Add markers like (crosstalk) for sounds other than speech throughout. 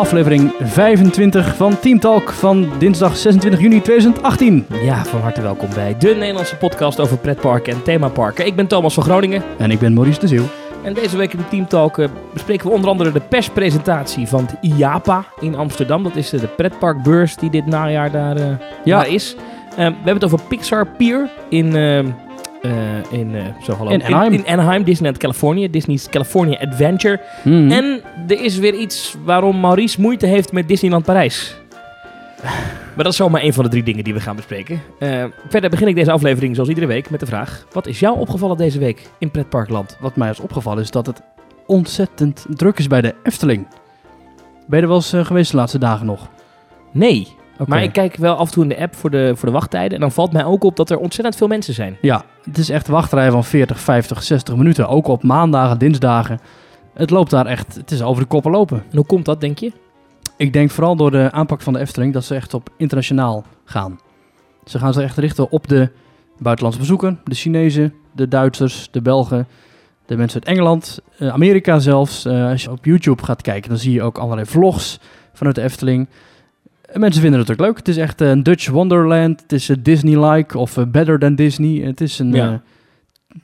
aflevering 25 van Team Talk van dinsdag 26 juni 2018. Ja, van harte welkom bij de Nederlandse podcast over pretparken en themaparken. Ik ben Thomas van Groningen En ik ben Maurice de Zeeuw. en deze week in de Team Talk eh, bespreken we onder andere de perspresentatie van het IAPA in Amsterdam. Dat is de pretparkbeurs die dit najaar daar, eh, Ja. daar is. Eh, we hebben het over Pixar Pier in, eh, eh, in, eh, zo, hallo. In Anaheim. In, Anaheim, Disneyland California. Disney's California Adventure. Mhm. En er is weer iets waarom Maurice moeite heeft met Disneyland Parijs. Maar dat is zomaar een van de drie dingen die we gaan bespreken. Eh, verder begin ik deze aflevering zoals iedere week met de vraag... Wat is jou opgevallen deze week in pretparkland? Wat mij is opgevallen is dat het ontzettend druk is bij de Efteling. Ben je er wel eens geweest de laatste dagen nog? Nee, Maar ik kijk wel af en toe in de app voor de, voor de wachttijden... en dan valt mij ook op dat er ontzettend veel mensen zijn. Ja, het is echt wachtrij van 40, 50, 60 minuten. Ook op maandagen, dinsdagen. Het loopt daar echt, het is over de koppen lopen. En hoe komt dat, denk je? Ik denk vooral door de aanpak van de Efteling dat ze echt op internationaal gaan. Ze gaan zich echt richten op de buitenlandse bezoeker, de Chinezen, de Duitsers, de Belgen, de mensen uit Engeland, eh, Amerika zelfs. Eh, als je op YouTube gaat kijken, dan zie je ook allerlei vlogs vanuit de Efteling. En mensen vinden het ook leuk. Het is echt een Dutch Wonderland. Het is eh, Disney-like of eh, better than Disney. Het is een Ja. eh,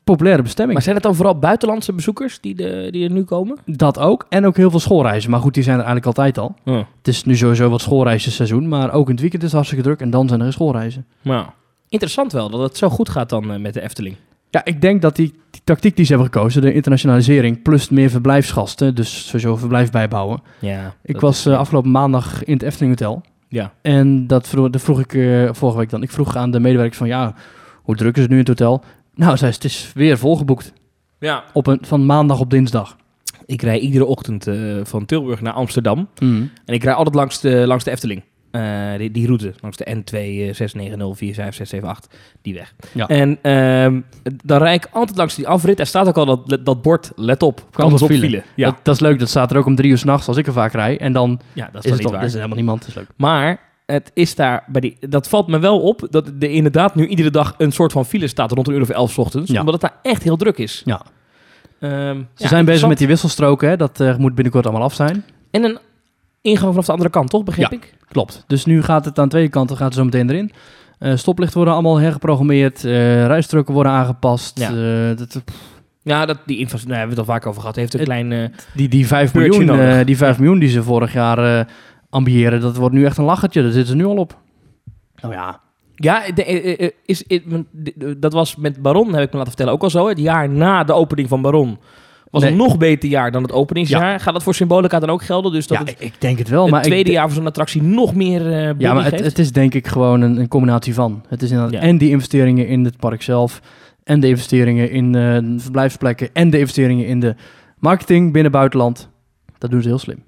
populaire bestemming. Maar zijn het dan vooral buitenlandse bezoekers die, de, die er nu komen? Dat ook. En ook heel veel schoolreizen. Maar goed, die zijn er eigenlijk altijd al. Het is nu sowieso wat schoolreizenseizoen, maar ook in het weekend is het hartstikke druk en dan zijn er schoolreizen. Nou, interessant wel dat het zo goed gaat dan eh, met de Efteling. Ja, ik denk dat die, die tactiek die ze hebben gekozen, de internationalisering plus meer verblijfsgasten, dus sowieso verblijf bijbouwen. Ja, Ik was eh, afgelopen maandag in het Efteling Hotel Ja. en dat vroeg, dat vroeg ik eh, vorige week dan. Ik vroeg aan de medewerkers van ja, hoe druk is het nu in het hotel? Nou, zei ze, het is weer volgeboekt ja. op een, van maandag op dinsdag. Ik rij iedere ochtend eh, van Tilburg naar Amsterdam. Mm. En ik rij altijd langs de, langs de Efteling. Eh, die, die route, langs de N2 eh, 690456778, die weg. Ja. En ehm, dan rijd ik altijd langs die afrit. Er staat ook al dat, dat bord, let op, kans Kans op file. file. Ja, Dat, dat is leuk, dat staat er ook om drie uur s'nachts als ik er vaak rij en dan ja, dat is is, het waar. is er helemaal niemand, dat is leuk. Maar het is daar, bij die, dat valt me wel op, dat er inderdaad nu iedere dag een soort van file staat rond een uur of elf 's ochtends. Ja. Omdat het daar echt heel druk is. Ja. Ehm, Ze ja, zijn bezig met die wisselstroken, hè? dat eh, moet binnenkort allemaal af zijn. En een ingang vanaf de andere kant, toch? Begrijp ik? Klopt. Dus nu gaat het aan twee kanten gaat het zo meteen erin. Eh stoplichten worden allemaal hergeprogrammeerd, eh rijstroken worden aangepast. Ja. eh, dat, Ja, dat, die infrastructuur, daar hebben we het al vaak over gehad. Heeft een Het- klein... eh, die, die 5 Beurtje miljoen, nodig. eh, die 5 miljoen die ze vorig jaar eh, ambiëren, dat wordt nu echt een lachertje. Daar zitten ze nu al op. Nou ja, Ja, de- is, is- dat was met Baron, heb ik me laten vertellen, ook al zo. Het jaar na de opening van Baron was Nee. een nog beter jaar dan het openingsjaar. Gaat dat voor Symbolica dan ook gelden? Dus dat ja het, ik, denk het wel. het maar tweede de- jaar voor zo'n attractie nog meer eh Ja, maar het, het is denk ik gewoon een, een combinatie van. Het is inderdaad en die investeringen in het park zelf, en de investeringen in eh, de verblijfsplekken, en de investeringen in de marketing binnen buitenland. Dat doen ze heel slim.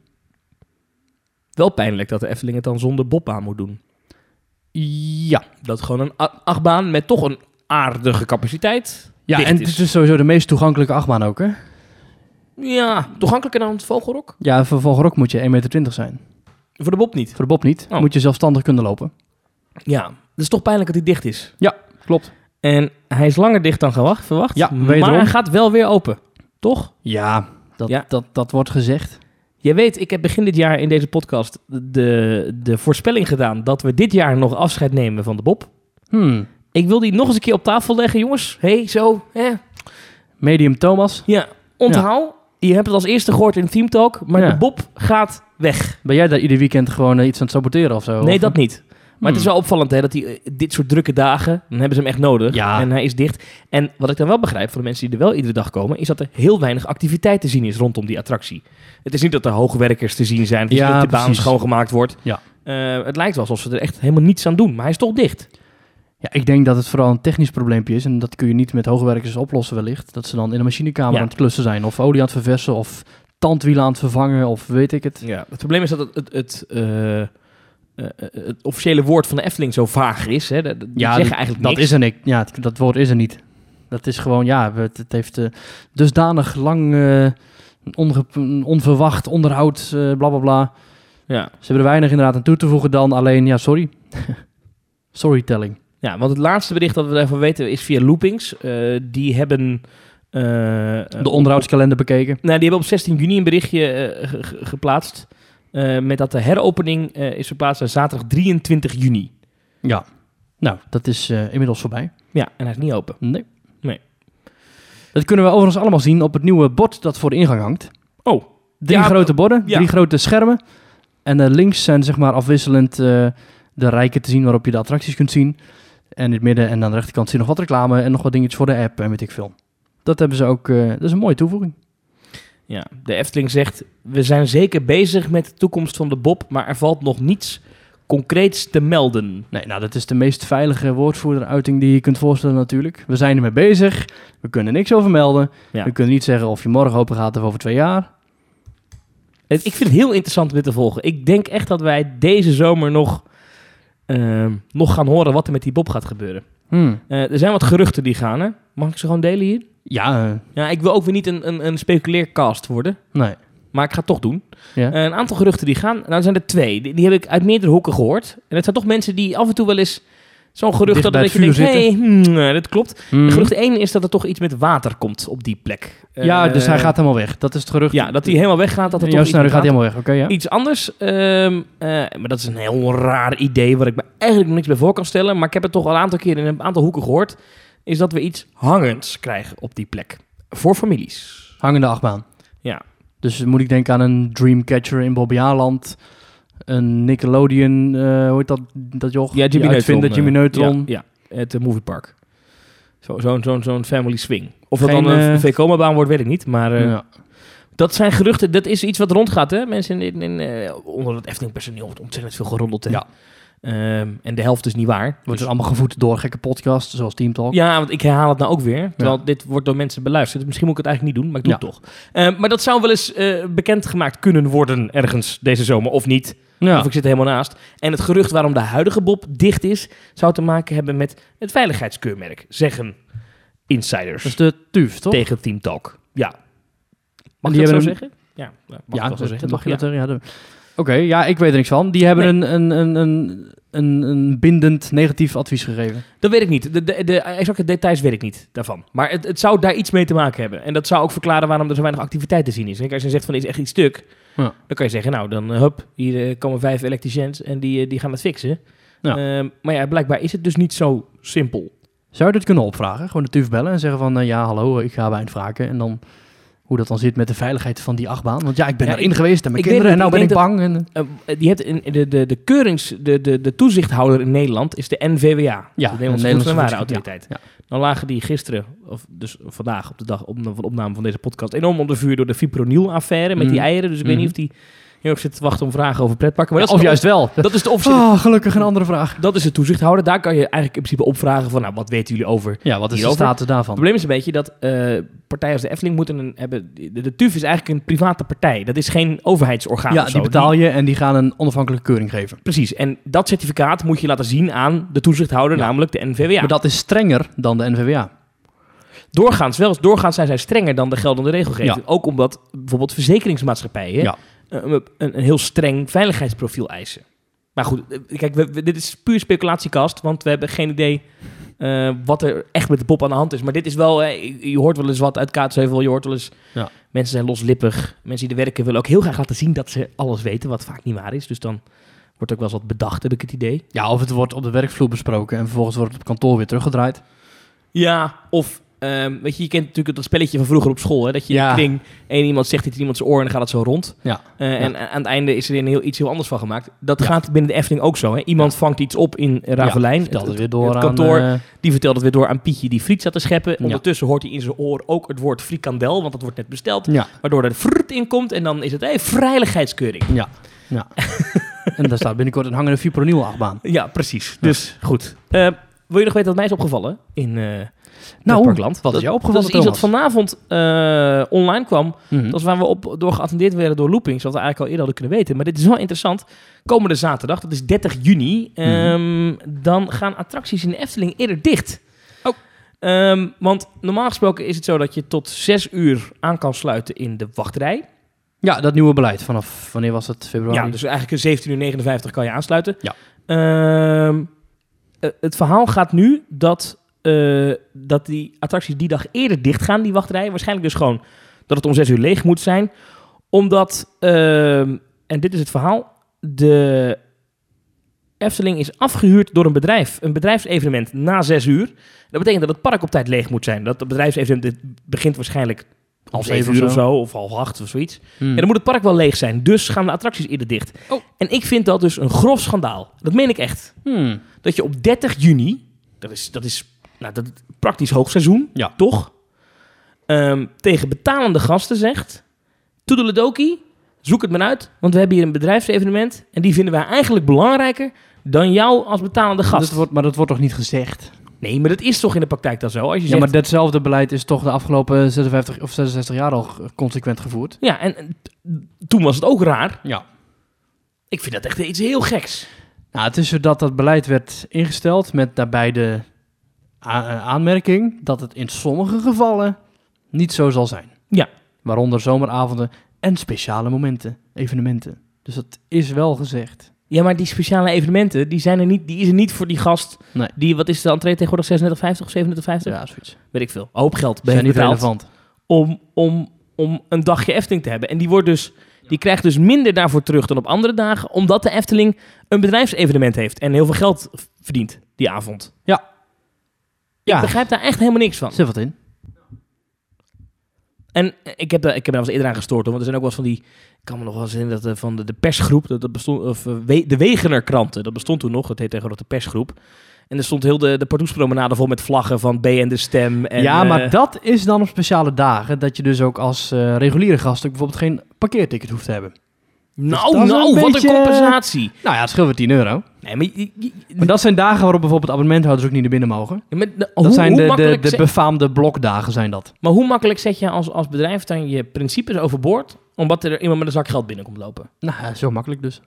Wel pijnlijk dat de Efteling het dan zonder Bob aan moet doen. Ja, Dat gewoon een achtbaan met toch een aardige capaciteit. ja en is. het is sowieso de meest toegankelijke achtbaan ook, hè? Ja, toegankelijker dan het Vogelrok? Ja, voor Vogelrok moet je 1,20 meter zijn. Voor de Bob niet. Voor de Bob niet. Oh. Moet je zelfstandig kunnen lopen. Ja, het is toch pijnlijk dat hij dicht is. Klopt. En hij is langer dicht dan gewacht, verwacht. Ja, maar hij gaat wel weer open. Toch? Ja, dat, Ja. Dat, dat wordt gezegd. Je weet, ik heb begin dit jaar in deze podcast de, de voorspelling gedaan dat we dit jaar nog afscheid nemen van de Bob. Hmm. Ik wil die nog eens een keer op tafel leggen, jongens. hey, zo. Hè? Medium Thomas. Ja, onthoud. Je hebt het als eerste gehoord in Team Talk, maar Ja. de Bob gaat weg. Ben jij daar ieder weekend gewoon eh, iets aan het saboteren of zo? Nee, Of- dat niet. Maar het is Hmm. wel opvallend hè, dat hij eh, dit soort drukke dagen, dan hebben ze hem echt nodig. Ja. En hij is dicht. En wat ik dan wel begrijp van de mensen die er wel iedere dag komen, is dat er heel weinig activiteit te zien is rondom die attractie. Het is niet dat er hoogwerkers te zien zijn, Ja, dat de baan precies. schoongemaakt wordt. Ja. Eh, het lijkt wel alsof ze er echt helemaal niets aan doen, maar hij is toch dicht. Ja, ik denk dat het vooral een technisch probleempje is. En dat kun je niet met hoogwerkers oplossen wellicht. Dat ze dan in de machinekamer Ja. aan het klussen zijn. Of olie aan het verversen. Of tandwielen aan het vervangen. Of weet ik het. Ja. Het probleem is dat het, het, het, eh, eh, het officiële woord van de Efteling zo vaag is. Hè. Dat, Ja, zeggen eigenlijk dat is er niet. Ja, het- dat woord is er niet. Dat is gewoon, ja, het, het heeft eh, dusdanig lang onge- onverwacht onderhoud, eh bla bla bla. Ja. Ze hebben er weinig inderdaad aan toe te voegen dan alleen, ja, sorry. (laughs) Storytelling. Ja, want het laatste bericht dat we daarvan weten is via Loopings. Eh, die hebben... eh, De onderhoudskalender bekeken. Nou, die hebben op 16 juni een berichtje eh, ge- ge- geplaatst. met dat de heropening is verplaatst naar zaterdag 23 juni. Ja. Nou, dat is inmiddels voorbij. Ja, en hij is niet open. Nee. Nee. Dat kunnen we overigens allemaal zien op het nieuwe bord dat voor de ingang hangt. Oh, Drie Ja, grote borden, ja. drie grote schermen. En links zijn zeg maar afwisselend de rijken te zien waarop je de attracties kunt zien. En in het midden en aan de rechterkant zie je nog wat reclame en nog wat dingetjes voor de app en weet ik veel. Dat hebben ze ook, eh, dat is een mooie toevoeging. Ja, de Efteling zegt, we zijn zeker bezig met de toekomst van de Bob, maar er valt nog niets concreets te melden. Nee, nou dat is de meest veilige woordvoerderuiting die je kunt voorstellen natuurlijk. We zijn ermee bezig, we kunnen niks over melden. Ja. We kunnen niet zeggen of je morgen open gaat of over twee jaar. Ik vind het heel interessant om dit te volgen. Ik denk echt dat wij deze zomer nog, ehm, nog gaan horen wat er met die Bob gaat gebeuren. Hmm. Eh, er zijn wat geruchten die gaan, hè? Mag ik ze gewoon delen hier? Ja, eh, Ja, ik wil ook weer niet een, een, een speculeercast worden, nee. maar ik ga het toch doen. Ja. Eh, een aantal geruchten die gaan, nou er zijn er twee. Die, die heb ik uit meerdere hoeken gehoord. En het zijn toch mensen die af en toe wel eens zo'n gerucht bij dat je denkt, hey, hmm, eh, dat klopt. Hmm. Gerucht 1 is dat er toch iets met water komt op die plek. Ja, Eh, dus hij gaat helemaal weg. Dat is het gerucht. Ja, dat hij helemaal weggaat. Dat er toch gaat hij water- helemaal weg. Oké, ja. Iets anders, ehm, eh, maar dat is een heel raar idee waar ik me eigenlijk nog niks bij voor kan stellen. Maar ik heb het toch al een aantal keer in een aantal hoeken gehoord. Is dat we iets hangends krijgen op die plek. Voor families. Hangende achtbaan. Ja. Dus moet ik denken aan een Dreamcatcher in Bobbejaanland. Een Nickelodeon, eh hoe heet dat, dat joch? Ja, Jimmy Neutron. Jimmy eh, Neutron. Ja, ja, het eh, moviepark. Zo'n zo, zo, zo'n family swing. Of dat Geen, dan een eh, V-coma-baan wordt, weet ik niet. Maar Ja. dat zijn geruchten. Dat is iets wat rondgaat, hè. Mensen in, in, onder het Efteling personeel wordt ontzettend veel geroddeld. hè. Ja. Ehm, en de helft is niet waar. Wordt Dus- dus allemaal gevoed door gekke podcasts, zoals Team Talk. Ja, want ik herhaal het nou ook weer. Terwijl dit wordt door mensen beluisterd. Dus misschien moet ik het eigenlijk niet doen, maar ik doe Ja. het toch. Eh, maar dat zou wel eens eh, bekendgemaakt kunnen worden ergens deze zomer, of niet. Ja. Of ik zit er helemaal naast. En het gerucht waarom de huidige Bob dicht is, zou te maken hebben met het veiligheidskeurmerk. Zeggen insiders Dat is de TUF, toch? tegen Team Talk. Ja. Mag ik dat zo een- zeggen? Ja, ja, mag ik ja, zo dat, zeggen. mag je dat zeggen. Ja, Oké, ja, ik weet er niks van. Die hebben Nee. een, een, een, een, een, een bindend negatief advies gegeven. Dat weet ik niet. De, de, de exacte details weet ik niet daarvan. Maar het, het zou daar iets mee te maken hebben. En dat zou ook verklaren waarom er zo weinig activiteit te zien is. Kijk, als je zegt van is echt iets stuk, Ja. dan kan je zeggen, nou dan eh, hup, hier eh, komen vijf elektriciëns en die, eh, die gaan het fixen. Ja. Ehm, maar ja, blijkbaar is het dus niet zo simpel. Zou je dit kunnen opvragen? Gewoon de TUF bellen en zeggen van... ja, hallo, ik ga bij een vragen. En dan hoe dat dan zit met de veiligheid van die achtbaan. Want ja, ik ben Ja, erin ik- geweest en mijn kinderen. En nou ben ik bang. En, Eh, die heeft in, de, de, de keurings, de, de, de toezichthouder in Nederland is de NVWA. de Nederlandse de Nederlandse Warenautoriteit. ja, Dan lagen die gisteren, of dus vandaag op de dag op, van de opname van deze podcast, enorm onder vuur door de fipronil-affaire met die Mhm. eieren. Dus ik weet Mhm. niet of die heel erg zit te wachten om vragen over pretparken. Maar Ja, dat is of juist wel. Dat is de officiële Ah, gelukkig een andere vraag. Dat is de toezichthouder. Daar kan je eigenlijk in principe opvragen van, nou, wat weten jullie over? Het Ja, wat is de status daarvan? probleem is een beetje dat eh, partijen als de Efteling moeten een, hebben... De, de TUF is eigenlijk een private partij. Dat is geen overheidsorgaan Ja, die betaal je en die gaan een onafhankelijke keuring geven. Precies. En dat certificaat moet je laten zien aan de toezichthouder, Ja. namelijk de NVWA. Maar dat is strenger dan de NVWA. Doorgaans wel. Doorgaans zijn zij strenger dan de geldende regelgeving. Ja. Ook omdat bijvoorbeeld verzekeringsmaatschappijen Ja. Eh, een, een heel streng veiligheidsprofiel eisen. Maar goed, eh, kijk, we, we- dit is puur speculatiekast, want we hebben geen idee eh, wat er echt met de pop aan de hand is. Maar dit is wel, eh, je- je hoort wel eens wat uit Kaatsheuvel, je hoort wel eens, Ja. mensen zijn loslippig. Mensen die er werken willen ook heel graag laten zien dat ze alles weten, wat vaak niet waar is. Dus dan wordt ook wel eens wat bedacht, heb ik het idee. Ja, of het wordt op de werkvloer besproken en vervolgens wordt het op kantoor weer teruggedraaid. Ja, of ehm, weet je, je kent natuurlijk dat spelletje van vroeger op school, hè, dat je Ja. een kring één iemand zegt iets in iemand zijn oor en dan gaat het zo rond. Ja. Eh, En aan het einde is er een heel, iets heel anders van gemaakt. Dat Ja. gaat binnen de Efteling ook zo. Hè? Iemand vangt iets op in Ravelijn. Vertelt het het, weer door het aan, kantoor, eh, die vertelt het weer door aan Pietje die friet zat te scheppen. Ondertussen hoort hij in zijn oor ook het woord frikandel, want dat wordt net besteld. ja, Waardoor er frut in komt en dan is het hey, veiligheidskeuring. ja, ja. (laughs) en daar staat binnenkort een hangende fipronil achtbaan. Ja, precies. Dus goed. Eh, wil je nog weten wat mij is opgevallen in Nou, Parkland? wat is jou opgevallen, Dat is iets wat vanavond eh, online kwam. Mhm. Dat is waar we op door geattendeerd werden door Loopings, wat we eigenlijk al eerder hadden kunnen weten. Maar dit is wel interessant. Komende zaterdag, dat is 30 juni, ehm, dan gaan attracties in de Efteling eerder dicht. Oh. Ehm, want normaal gesproken is het zo dat je tot 6 uur aan kan sluiten in de wachtrij. Ja, dat nieuwe beleid. Vanaf wanneer was het? Februari? Ja, dus eigenlijk een 17 uur 59 kan je aansluiten. Ja. Ehm, eh, het verhaal gaat nu dat, eh, dat die attracties die dag eerder dicht gaan, die wachtrij. Waarschijnlijk dus gewoon dat het om 6 uur leeg moet zijn. Omdat ehm, en dit is het verhaal, de Efteling is afgehuurd door een bedrijf. Een bedrijfsevenement na zes uur. Dat betekent dat het park op tijd leeg moet zijn. Dat het bedrijfsevenement dit begint waarschijnlijk half zeven uur of zo, of half acht of zoiets. Hmm. En dan moet het park wel leeg zijn. Dus gaan de attracties eerder dicht. Oh. En ik vind dat dus een grof schandaal. Dat meen ik echt. Hmm. Dat je op 30 juni, dat is, dat is, nou, dat is praktisch hoogseizoen, Ja. toch? Ehm, tegen betalende gasten zegt: Toedeledoki, zoek het maar uit, want we hebben hier een bedrijfsevenement en die vinden wij eigenlijk belangrijker dan jou als betalende gast. Dat wordt, maar dat wordt toch niet gezegd? Nee, maar dat is toch in de praktijk dan zo? Als je Ja, zegt, maar datzelfde beleid is toch de afgelopen 56 of 66 jaar al consequent gevoerd. ja, en, toen was het ook raar. Ja. Ik vind dat echt iets heel geks. Nou, het is zo dat dat beleid werd ingesteld met daarbij de aanmerking dat het in sommige gevallen niet zo zal zijn. Ja. Waaronder zomeravonden en speciale momenten, evenementen. Dus dat is wel gezegd. Ja, maar die speciale evenementen, die, zijn er niet, die is er niet voor die gast. Nee. Die, wat is de entree tegenwoordig, 36,50 of 37,50? Ja, zoiets. Weet ik veel. Een hoop geld. Niet betaald. relevant. om, om, om een dagje Efteling te hebben. En die, wordt dus, die krijgt dus minder daarvoor terug dan op andere dagen, omdat de Efteling een bedrijfsevenement heeft en heel veel geld verdient die avond. Ja. Ik Ja. begrijp daar echt helemaal niks van. Zit wat in. En eh, ik heb, daar- ik heb wel eens eerder aan gestoord, hoor, want er zijn ook wel eens van die... Ik kan me nog wel eens dat eh, van de, de persgroep, dat, dat bestond, of eh, We- de Wegener kranten, dat bestond toen nog, dat heet tegenwoordig de persgroep. En er stond heel de, de Pardoespromenade vol met vlaggen van B en de Stem. En, ja, maar eh, dat is dan op speciale dagen. Dat je dus ook als eh, reguliere gast ook bijvoorbeeld geen parkeerticket hoeft te hebben. Nou, is nou, een wat beetje- een compensatie. Nou ja, het scheelt weer 10 euro. Nee, maar, je- je- Maar dat zijn dagen waarop bijvoorbeeld abonnementhouders ook niet naar binnen mogen. Ja, de- Dat hoe, zijn hoe de, de, befaamde blokdagen zijn dat. maar hoe makkelijk zet je als, als bedrijf dan je principes overboord... omdat er iemand met een zak geld binnenkomt lopen? Nou, ja, zo makkelijk dus.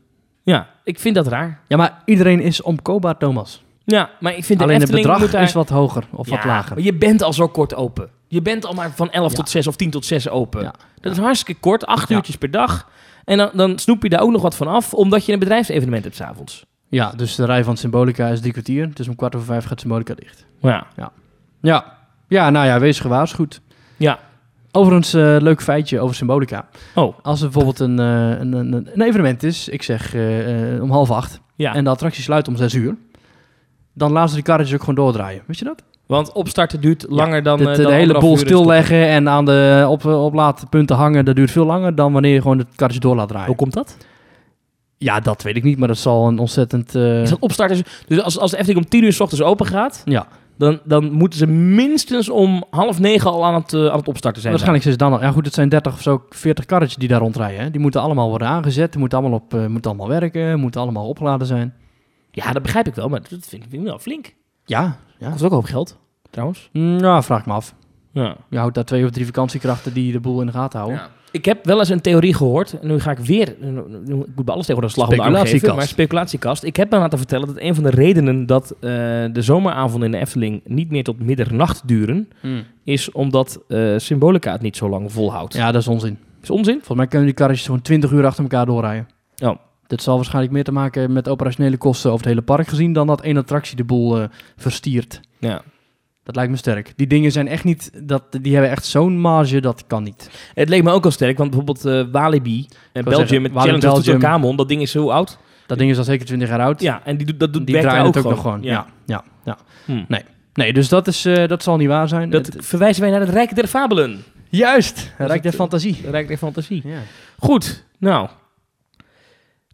Ja, ik vind dat raar. Ja, maar iedereen is omkoopbaar, Thomas. Ja, maar ik vind de Alleen het bedrag moet daar... is wat hoger of wat lager. maar je bent al zo kort open. Je bent al maar van 11 Ja. tot 6 of 10 tot 6 open. Ja. Dat is hartstikke kort, 8 Ja. uurtjes per dag. En dan, dan snoep je daar ook nog wat van af... omdat je een bedrijfsevenement hebt s'avonds. Ja, dus de rij van Symbolica is drie kwartier. Dus om kwart over vijf gaat Symbolica dicht. Ja. Ja, ja nou ja, wees gewaarschuwd. Ja. Overigens, eh, leuk feitje over Symbolica. Oh, Als er bijvoorbeeld een, eh, een, een, een evenement is, ik zeg eh, om half acht, ja. en de attractie sluit om zes uur, dan laten ze die karretjes ook gewoon doordraaien. Weet je dat? Want opstarten duurt langer dan... de, eh, de, dan hele boel stilleggen en aan de op, oplaadpunten hangen, dat duurt veel langer dan wanneer je gewoon het karretje door laat draaien. Hoe komt dat? Ja, dat weet ik niet, maar dat zal een ontzettend... eh, Is dat opstarten? Dus als, als de Efteling om 10 uur s ochtends open gaat... ja, Dan, dan moeten ze minstens om half negen al aan het, eh, aan het opstarten zijn. waarschijnlijk is het dan al... Ja goed, het zijn 30 of zo 40 karretjes die daar rondrijden. Hè. Die moeten allemaal worden aangezet, die moeten allemaal, op, eh, moeten allemaal werken, moeten allemaal opgeladen zijn. Ja, dat begrijp ik wel, maar dat vind ik, vind ik wel flink. Ja, ja. Dat is ook een hoop geld, trouwens. Nou, vraag ik me af. Ja. Je houdt daar twee of drie vakantiekrachten die de boel in de gaten houden. Ik heb wel eens een theorie gehoord. En nu ga ik weer... nu- Ik moet bij alles tegen de slag om de arm geven. Speculatiekast. Maar speculatiekast. Ik heb me laten vertellen dat een van de redenen... dat eh, de zomeravonden in de Efteling niet meer tot middernacht duren... is omdat eh, Symbolica het niet zo lang volhoudt. Ja, dat is onzin. Is onzin? Volgens mij kunnen die karretjes gewoon 20 uur achter elkaar doorrijden. Oh. Dit zal waarschijnlijk meer te maken hebben met operationele kosten over het hele park gezien... dan dat één attractie de boel eh, verstiert. Ja. Dat lijkt me sterk. Die dingen zijn echt niet... Dat, die hebben echt zo'n marge, dat kan niet. Het leek me ook al sterk, want bijvoorbeeld eh, Walibi en Belgium zeggen, met Walibi Challenge Belgium. Dat ding is zo oud. Dat ding is al zeker 20 jaar oud. Ja, en die, doet- dat doet die draaien het ook, gewoon. nog gewoon. Ja, ja, ja. Hm. Nee, dus dat, is, eh, dat zal niet waar zijn. Dat Het- verwijzen wij naar het Rijk der Fabelen. juist! Rijk der het- fantasie. Het Rijk der Fantasie. Ja. Goed, nou.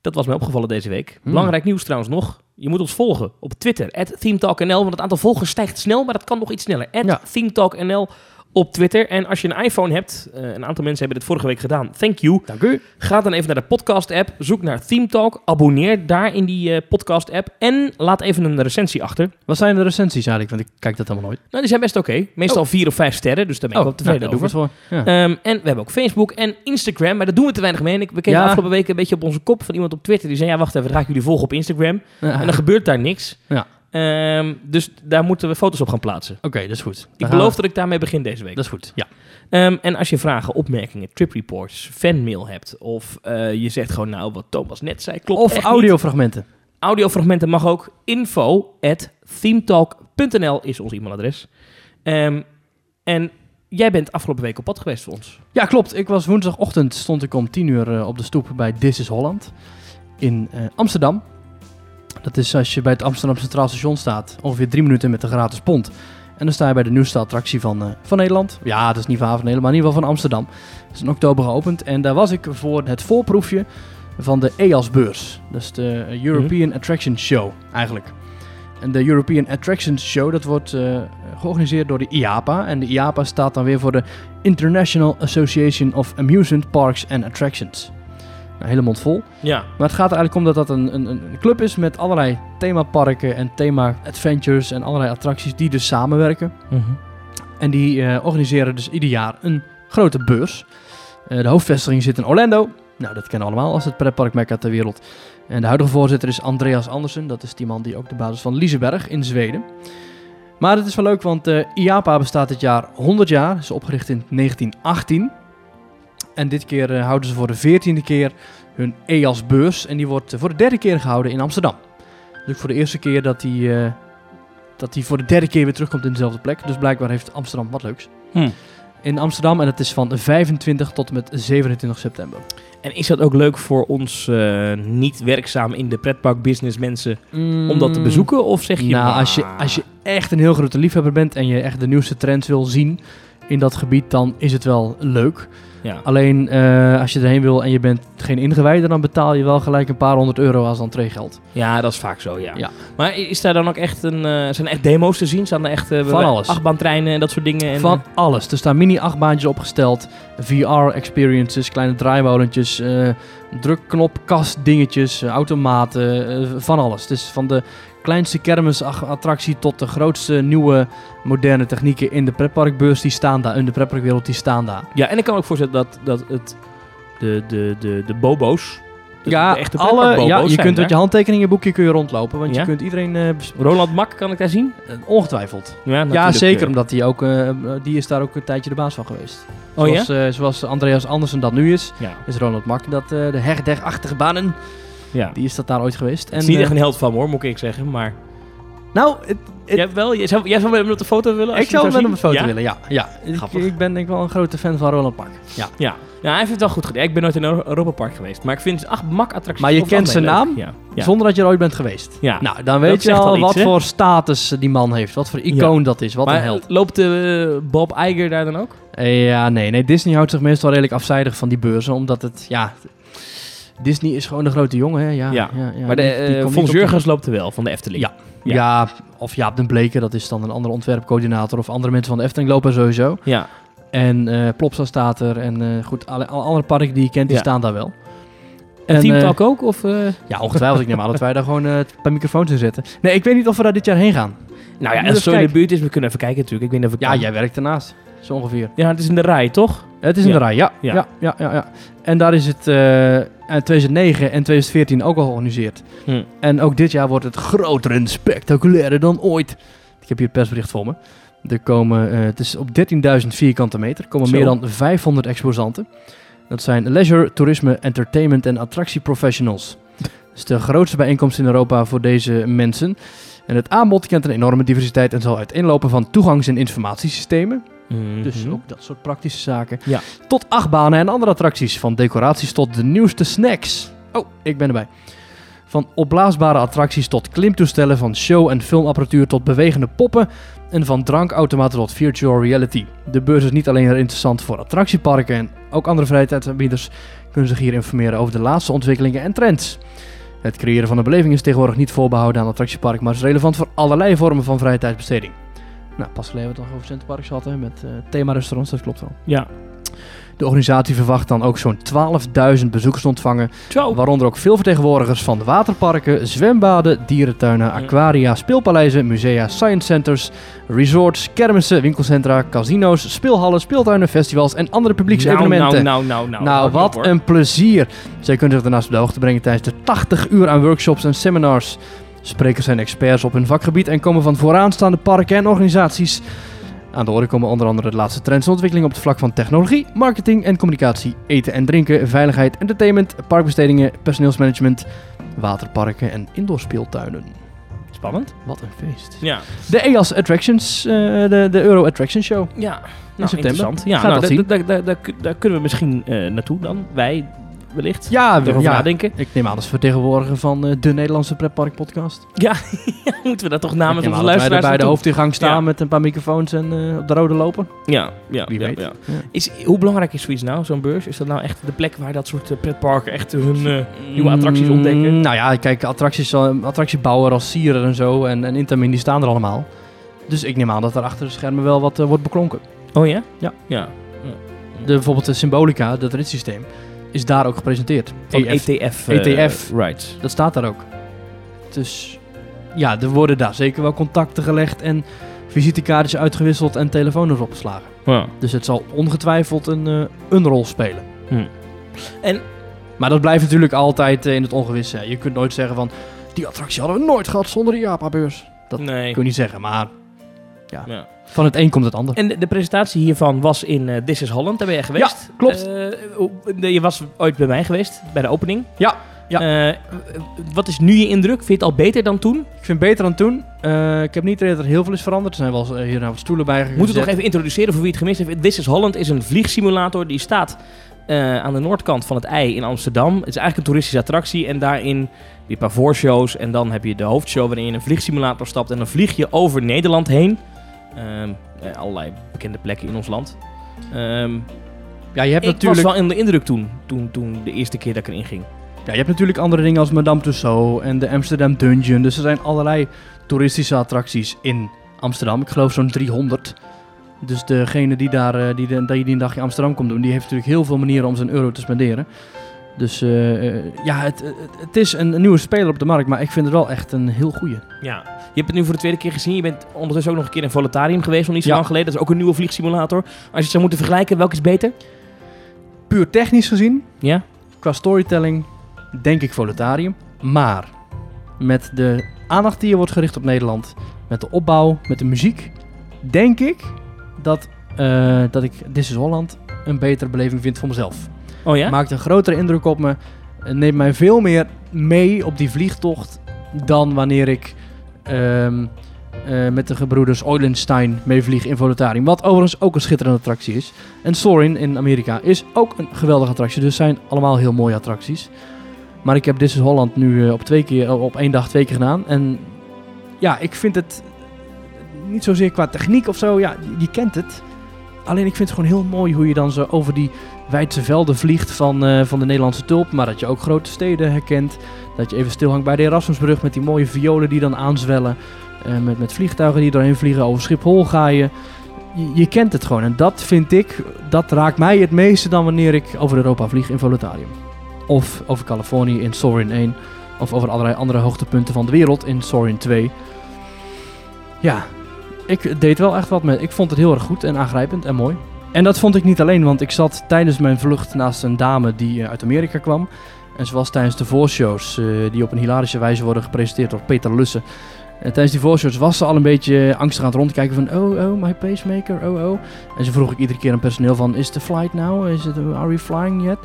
Dat was mij opgevallen deze week. Hmm. Belangrijk nieuws trouwens nog. Je moet ons volgen op Twitter, @themetalknl, want het aantal volgers stijgt snel, maar dat kan nog iets sneller. @themetalknl op Twitter. En als je een iPhone hebt, eh, een aantal mensen hebben dit vorige week gedaan, thank you. Dank u. Ga dan even naar de podcast-app, zoek naar Theme Talk, abonneer daar in die eh, podcast-app en laat even een recensie achter. Wat zijn de recensies eigenlijk? Want ik kijk dat helemaal nooit. Nou, die zijn best oké. Meestal vier of vijf sterren, dus daar ben ik wel tevreden nou, over. Ja. Ehm, en we hebben ook Facebook en Instagram, maar daar doen we te weinig mee. En ik, we kregen Ja. afgelopen week een beetje op onze kop van iemand op Twitter. Die zei, ja, wacht even, ik jullie volgen op Instagram. Ja. En dan gebeurt daar niks. Ja. Ehm, dus daar moeten we foto's op gaan plaatsen. Oké, dat is goed. Ik beloof we- dat ik daarmee begin deze week. Dat is goed, ja. Ehm, en als je vragen, opmerkingen, trip reports, fanmail hebt... of eh, je zegt gewoon, nou, wat Thomas net zei, klopt Of audiofragmenten. Audiofragmenten mag ook. Info at themetalk.nl is ons e-mailadres. Ehm, en jij bent afgelopen week op pad geweest voor ons. Ja, klopt. Ik was woensdagochtend, stond ik om 10 uur eh, op de stoep bij This is Holland in eh, Amsterdam. Dat is als je bij het Amsterdam Centraal Station staat, ongeveer drie minuten met een gratis pont. En dan sta je bij de nieuwste attractie van, eh, van Nederland. Ja, dat is niet van van Nederland, maar in ieder geval van Amsterdam. Het is in oktober geopend en daar was ik voor het voorproefje van de EAS-beurs. Dat is de European Attraction Show, eigenlijk. En de European Attraction Show, dat wordt eh, georganiseerd door de IAPA. En de IAPA staat dan weer voor de International Association of Amusement Parks and Attractions. Nou, hele mond vol. Ja. Maar het gaat er eigenlijk om dat dat een, een, een club is met allerlei themaparken en thema-adventures en allerlei attracties die dus samenwerken. En die eh, organiseren dus ieder jaar een grote beurs. Eh, de hoofdvestiging zit in Orlando. Nou, dat kennen we allemaal als het pretpark mekka ter wereld. En de huidige voorzitter is Andreas Andersen. Dat is die man die ook de basis van Liseberg in Zweden. Maar het is wel leuk, want eh IAPA bestaat dit jaar 100 jaar. Is opgericht in 1918. En dit keer eh, houden ze voor de 14e keer hun EAS-beurs. En die wordt eh, voor de derde keer gehouden in Amsterdam. Dus voor de eerste keer dat die, eh, dat die voor de derde keer weer terugkomt in dezelfde plek. Dus blijkbaar heeft Amsterdam wat leuks. Hm. In Amsterdam en het is van 25 tot en met 27 september. En is dat ook leuk voor ons niet werkzaam in de pretparkbusiness mensen om dat te bezoeken? Of zeg je... Mm. Nou, "Maar, als je, als je echt een heel grote liefhebber bent en je echt de nieuwste trends wil zien in dat gebied, dan is het wel leuk. Ja. Alleen eh, als je erheen wil en je bent geen ingewijde, dan betaal je wel gelijk een paar honderd euro als entreegeld. ja, dat is vaak zo, ja. Ja. Maar is daar dan ook echt een... eh, zijn er echt demo's te zien? Staan er echt... Van alles. Achtbaantreinen en dat soort dingen? En, Van alles. Er staan mini-achtbaantjes opgesteld, VR-experiences, kleine draaimolentjes, eh drukknop, kast dingetjes, automaten, van alles. Dus van de kleinste kermisattractie tot de grootste nieuwe moderne technieken in de pretparkbeurs, die staan daar, in de pretparkwereld, die staan daar. Ja, en ik kan ook voorstellen dat, dat het... De, de, de, de bobo's... de- ja, de echte alle, ja, je kunt met je handtekeningenboekje kun je rondlopen, want Ja? je kunt iedereen bes- Roland Mak, kan ik daar zien? eh, ongetwijfeld. Ja, zeker, eh. omdat die ook, die is daar ook een tijdje de baas van geweest. Oh zoals, zoals Andreas Andersen dat nu is, Ja. is Ronald Mak dat de hegdeg-achtige banen, ja. die is dat daar ooit geweest. Het is niet eh, echt een held van hoor, moet ik zeggen. Maar Nou, het- het- jij wel? Jij zou, jij zou met hem op de foto willen? ik je zou hem met hem een zien? foto Ja? willen, ja. ja. Ik, ben denk ik wel een grote fan van Ronald Mak. Ja. Ja. ja, hij heeft het wel goed gedaan. Ik ben nooit in Euro- Europa Park geweest. Maar ik vind acht mak-attracties... Maar je over het kent zijn naam? leuk. Ja. Ja. Zonder dat je er ooit bent geweest. Ja. Nou, dan weet Dat je al iets, wat voor status die man heeft. Wat voor icoon dat is. Wat maar een held. loopt de Bob Iger daar dan ook? Eh, ja, nee, nee. Disney houdt zich meestal redelijk afzijdig van die beurzen. Omdat het, ja... Disney is gewoon de grote jongen, hè. Ja, Ja. ja, ja, maar de die eh, Fons Jurgens loopt er wel, van de Efteling. Ja. Ja. Of Jaap den Bleken, dat is dan een andere ontwerpcoördinator. Of andere mensen van de Efteling lopen sowieso. Ja. En Plopsa staat er. En eh, goed, alle, alle andere parken die je kent, die staan daar wel. En Team Talk ook? Of? Ja, ongetwijfeld. ik neem aan dat wij daar gewoon een microfoons in zetten. Nee, ik weet niet of we daar dit jaar heen gaan. Nou ja, als even zo in de buurt is, we kunnen even kijken natuurlijk. Ik weet niet of ik Ja, jij werkt ernaast. Zo ongeveer. Ja, het is in de rij, toch? Het is in de rij, ja. Ja. Ja. Ja, ja, En daar is het 2009 en 2014 ook al georganiseerd. Hm. En ook dit jaar wordt het groter en spectaculairder dan ooit. Ik heb hier het persbericht voor me. Er komen, eh, het is op 13.000 vierkante meter, komen Zo. meer dan 500 exposanten. Dat zijn leisure, toerisme, entertainment en attractieprofessionals. Het is de grootste bijeenkomst in Europa voor deze mensen. En het aanbod kent een enorme diversiteit en zal uiteenlopen van toegangs- en informatiesystemen, dus Mhm. ook dat soort praktische zaken. Ja. Tot achtbanen en andere attracties. Van decoraties tot de nieuwste snacks. Oh, ik ben erbij. Van opblaasbare attracties tot klimtoestellen. Van show- en filmapparatuur tot bewegende poppen. En van drankautomaten tot virtual reality. De beurs is niet alleen interessant voor attractieparken. En ook andere vrije tijdsaanbieders kunnen zich hier informeren over de laatste ontwikkelingen en trends. Het creëren van een beleving is tegenwoordig niet voorbehouden aan attractiepark. Maar is relevant voor allerlei vormen van vrije tijdsbesteding. Nou, pas geleden hebben we het nog over Centerparks gehad hè, met eh thema-restaurants, dat klopt wel. Ja. De organisatie verwacht dan ook zo'n 12.000 bezoekers te ontvangen, waaronder ook veel vertegenwoordigers van waterparken, zwembaden, dierentuinen, aquaria, speelpaleizen, musea, science centers, resorts, kermissen, winkelcentra, casino's, speelhallen, speeltuinen, festivals en andere publieksevenementen. Nou, nou, nou, nou. Nou, Houd wat een plezier. Zij kunnen zich daarnaast op de hoogte brengen tijdens de 80 uur aan workshops en seminars. Sprekers zijn experts op hun vakgebied en komen van vooraanstaande parken en organisaties. Aan de orde komen onder andere de laatste trends en ontwikkelingen op het vlak van technologie, marketing en communicatie, eten en drinken, veiligheid, entertainment, parkbestedingen, personeelsmanagement, waterparken en indoorspeeltuinen. Spannend. Wat een feest. Ja. De EAS Attractions, eh, de, de Euro Attraction Show. Ja. Nou, september. interessant. Ja, nou, daar kunnen we misschien eh, naartoe dan. Wij wellicht. Ja, Erover ja. nadenken. Ik neem aan als vertegenwoordiger van eh, de Nederlandse pretpark podcast. Ja, (laughs) moeten we dat toch namens onze dat wij luisteraars bij de hoofdingang staan Ja. met een paar microfoons en eh, op de rode lopen. Ja, ja, Wie weet. ja. Is, hoe belangrijk is zoiets nou, zo'n beurs? Is dat nou echt de plek waar dat soort eh, pretparken echt hun nieuwe attracties ontdekken? Mm, nou ja, kijk, attracties, attractiebouwer als Sieren en zo en, en Intamin, die staan er allemaal. Dus ik neem aan dat er achter de schermen wel wat wordt beklonken. Oh ja? Ja. Ja. De, bijvoorbeeld de Symbolica, dat ritssysteem, is daar ook gepresenteerd. Van EF. ETF. eh, ETF. Right. Dat staat daar ook. Dus ja, er worden daar zeker wel contacten gelegd en visitekaartjes uitgewisseld en telefoons opgeslagen. Ja. Dus het zal ongetwijfeld een, eh, een rol spelen. Hm. En- maar dat blijft natuurlijk altijd eh, in het ongewisse. Je kunt nooit zeggen van, die attractie hadden we nooit gehad zonder de Japa-beurs. Dat nee. kun je niet zeggen, maar Ja. Van het een komt het ander. En de, de presentatie hiervan was in eh This is Holland, daar ben je geweest. klopt. Eh, je was ooit bij mij geweest, bij de opening. Ja, ja. Eh, wat is nu je indruk? Vind je het al beter dan toen? Ik vind het beter dan toen. Ik heb niet dat er heel veel is veranderd. Er zijn wel hier nou wat stoelen bij gezet. Moet het nog even introduceren voor wie het gemist heeft. This is Holland is een vliegsimulator die staat aan de noordkant van het ei in Amsterdam. Het is eigenlijk een toeristische attractie en daarin heb je een paar voorshows en dan heb je de hoofdshow waarin je in een vliegsimulator stapt en dan vlieg je over Nederland heen. Ehm, eh, allerlei bekende plekken in ons land. Ehm, Ja, je hebt ik natuurlijk... was wel in de indruk toen, toen, toen de eerste keer dat ik erin ging. Ja, je hebt natuurlijk andere dingen als Madame Tussauds en de Amsterdam Dungeon. Dus er zijn allerlei toeristische attracties in Amsterdam. Ik geloof zo'n 300. Dus degene die, daar, eh, die, die een dagje in Amsterdam komt doen, die heeft natuurlijk heel veel manieren om zijn euro te spenderen. Dus eh, eh, ja, het, het, is een, een nieuwe speler op de markt, maar ik vind het wel echt een heel goeie. Ja. Je hebt het nu voor de tweede keer gezien. Je bent ondertussen ook nog een keer in Voletarium geweest, nog niet zo Ja. lang geleden. Dat is ook een nieuwe vliegsimulator. Als je het zou moeten vergelijken, welke is beter? Puur technisch gezien, Ja? qua storytelling, denk ik Voletarium. Maar met de aandacht die er wordt gericht op Nederland, met de opbouw, met de muziek, denk ik dat, eh, dat ik This is Holland een betere beleving vind voor mezelf. Oh ja? Maakt een grotere indruk op me, neemt mij veel meer mee op die vliegtocht dan wanneer ik ehm, eh, met de gebroeders Eulenstein meevlieg in Voletarium. Wat overigens ook een schitterende attractie is. En Soarin in Amerika is ook een geweldige attractie. Dus zijn allemaal heel mooie attracties. Maar ik heb This is Holland nu eh, op, twee keer, op één dag twee keer gedaan. En ja, ik vind het niet zozeer qua techniek of zo. Ja, je kent het. Alleen ik vind het gewoon heel mooi hoe je dan zo over die wijdse velden vliegt van, eh, van de Nederlandse tulp. Maar dat je ook grote steden herkent. Dat je even stilhangt bij de Erasmusbrug met die mooie violen die dan aanzwellen. Eh, met, met vliegtuigen die doorheen vliegen. Over Schiphol ga je. je. Kent het gewoon. En dat vind ik, dat raakt mij het meeste dan wanneer ik over Europa vlieg in Voletarium. Of over Californië in Soarin 1. Of over allerlei andere hoogtepunten van de wereld in Soarin 2. Ja, ik deed wel echt wat met. Ik vond het heel erg goed en aangrijpend en mooi. En dat vond ik niet alleen, want ik zat tijdens mijn vlucht naast een dame die eh, uit Amerika kwam. En ze was tijdens de voorshows, eh, die op een hilarische wijze worden gepresenteerd door Peter Lussen. En tijdens die voorshows was ze al een beetje angstig aan het rondkijken van... Oh, oh, my pacemaker, oh, oh. En ze vroeg ik iedere keer aan personeel van... Is the flight now? Is it, are we flying yet?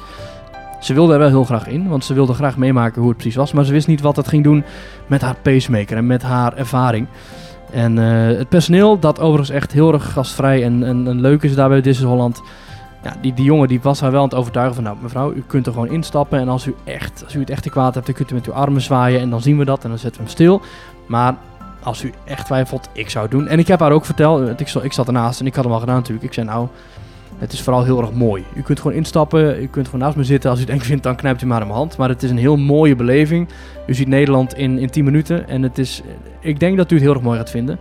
Ze wilde er wel heel graag in, want ze wilde graag meemaken hoe het precies was. Maar ze wist niet wat het ging doen met haar pacemaker en met haar ervaring. En eh, het personeel, dat overigens echt heel erg gastvrij en, en, en leuk is daar bij Disney Holland. Ja, die, die jongen die was haar wel aan het overtuigen van... Nou, mevrouw, u kunt er gewoon instappen. En als u, echt, als u het echt te kwaad hebt, dan kunt u met uw armen zwaaien. En dan zien we dat en dan zetten we hem stil. Maar als u echt twijfelt, ik zou het doen. En ik heb haar ook verteld, ik, ik zat ernaast en ik had hem al gedaan natuurlijk. Ik zei nou, het is vooral heel erg mooi. U kunt gewoon instappen, u kunt gewoon naast me zitten. Als u het eng vindt, dan knijpt u maar in mijn hand. Maar het is een heel mooie beleving. U ziet Nederland in, in 10 minuten. En het is, ik denk dat u het heel erg mooi gaat vinden.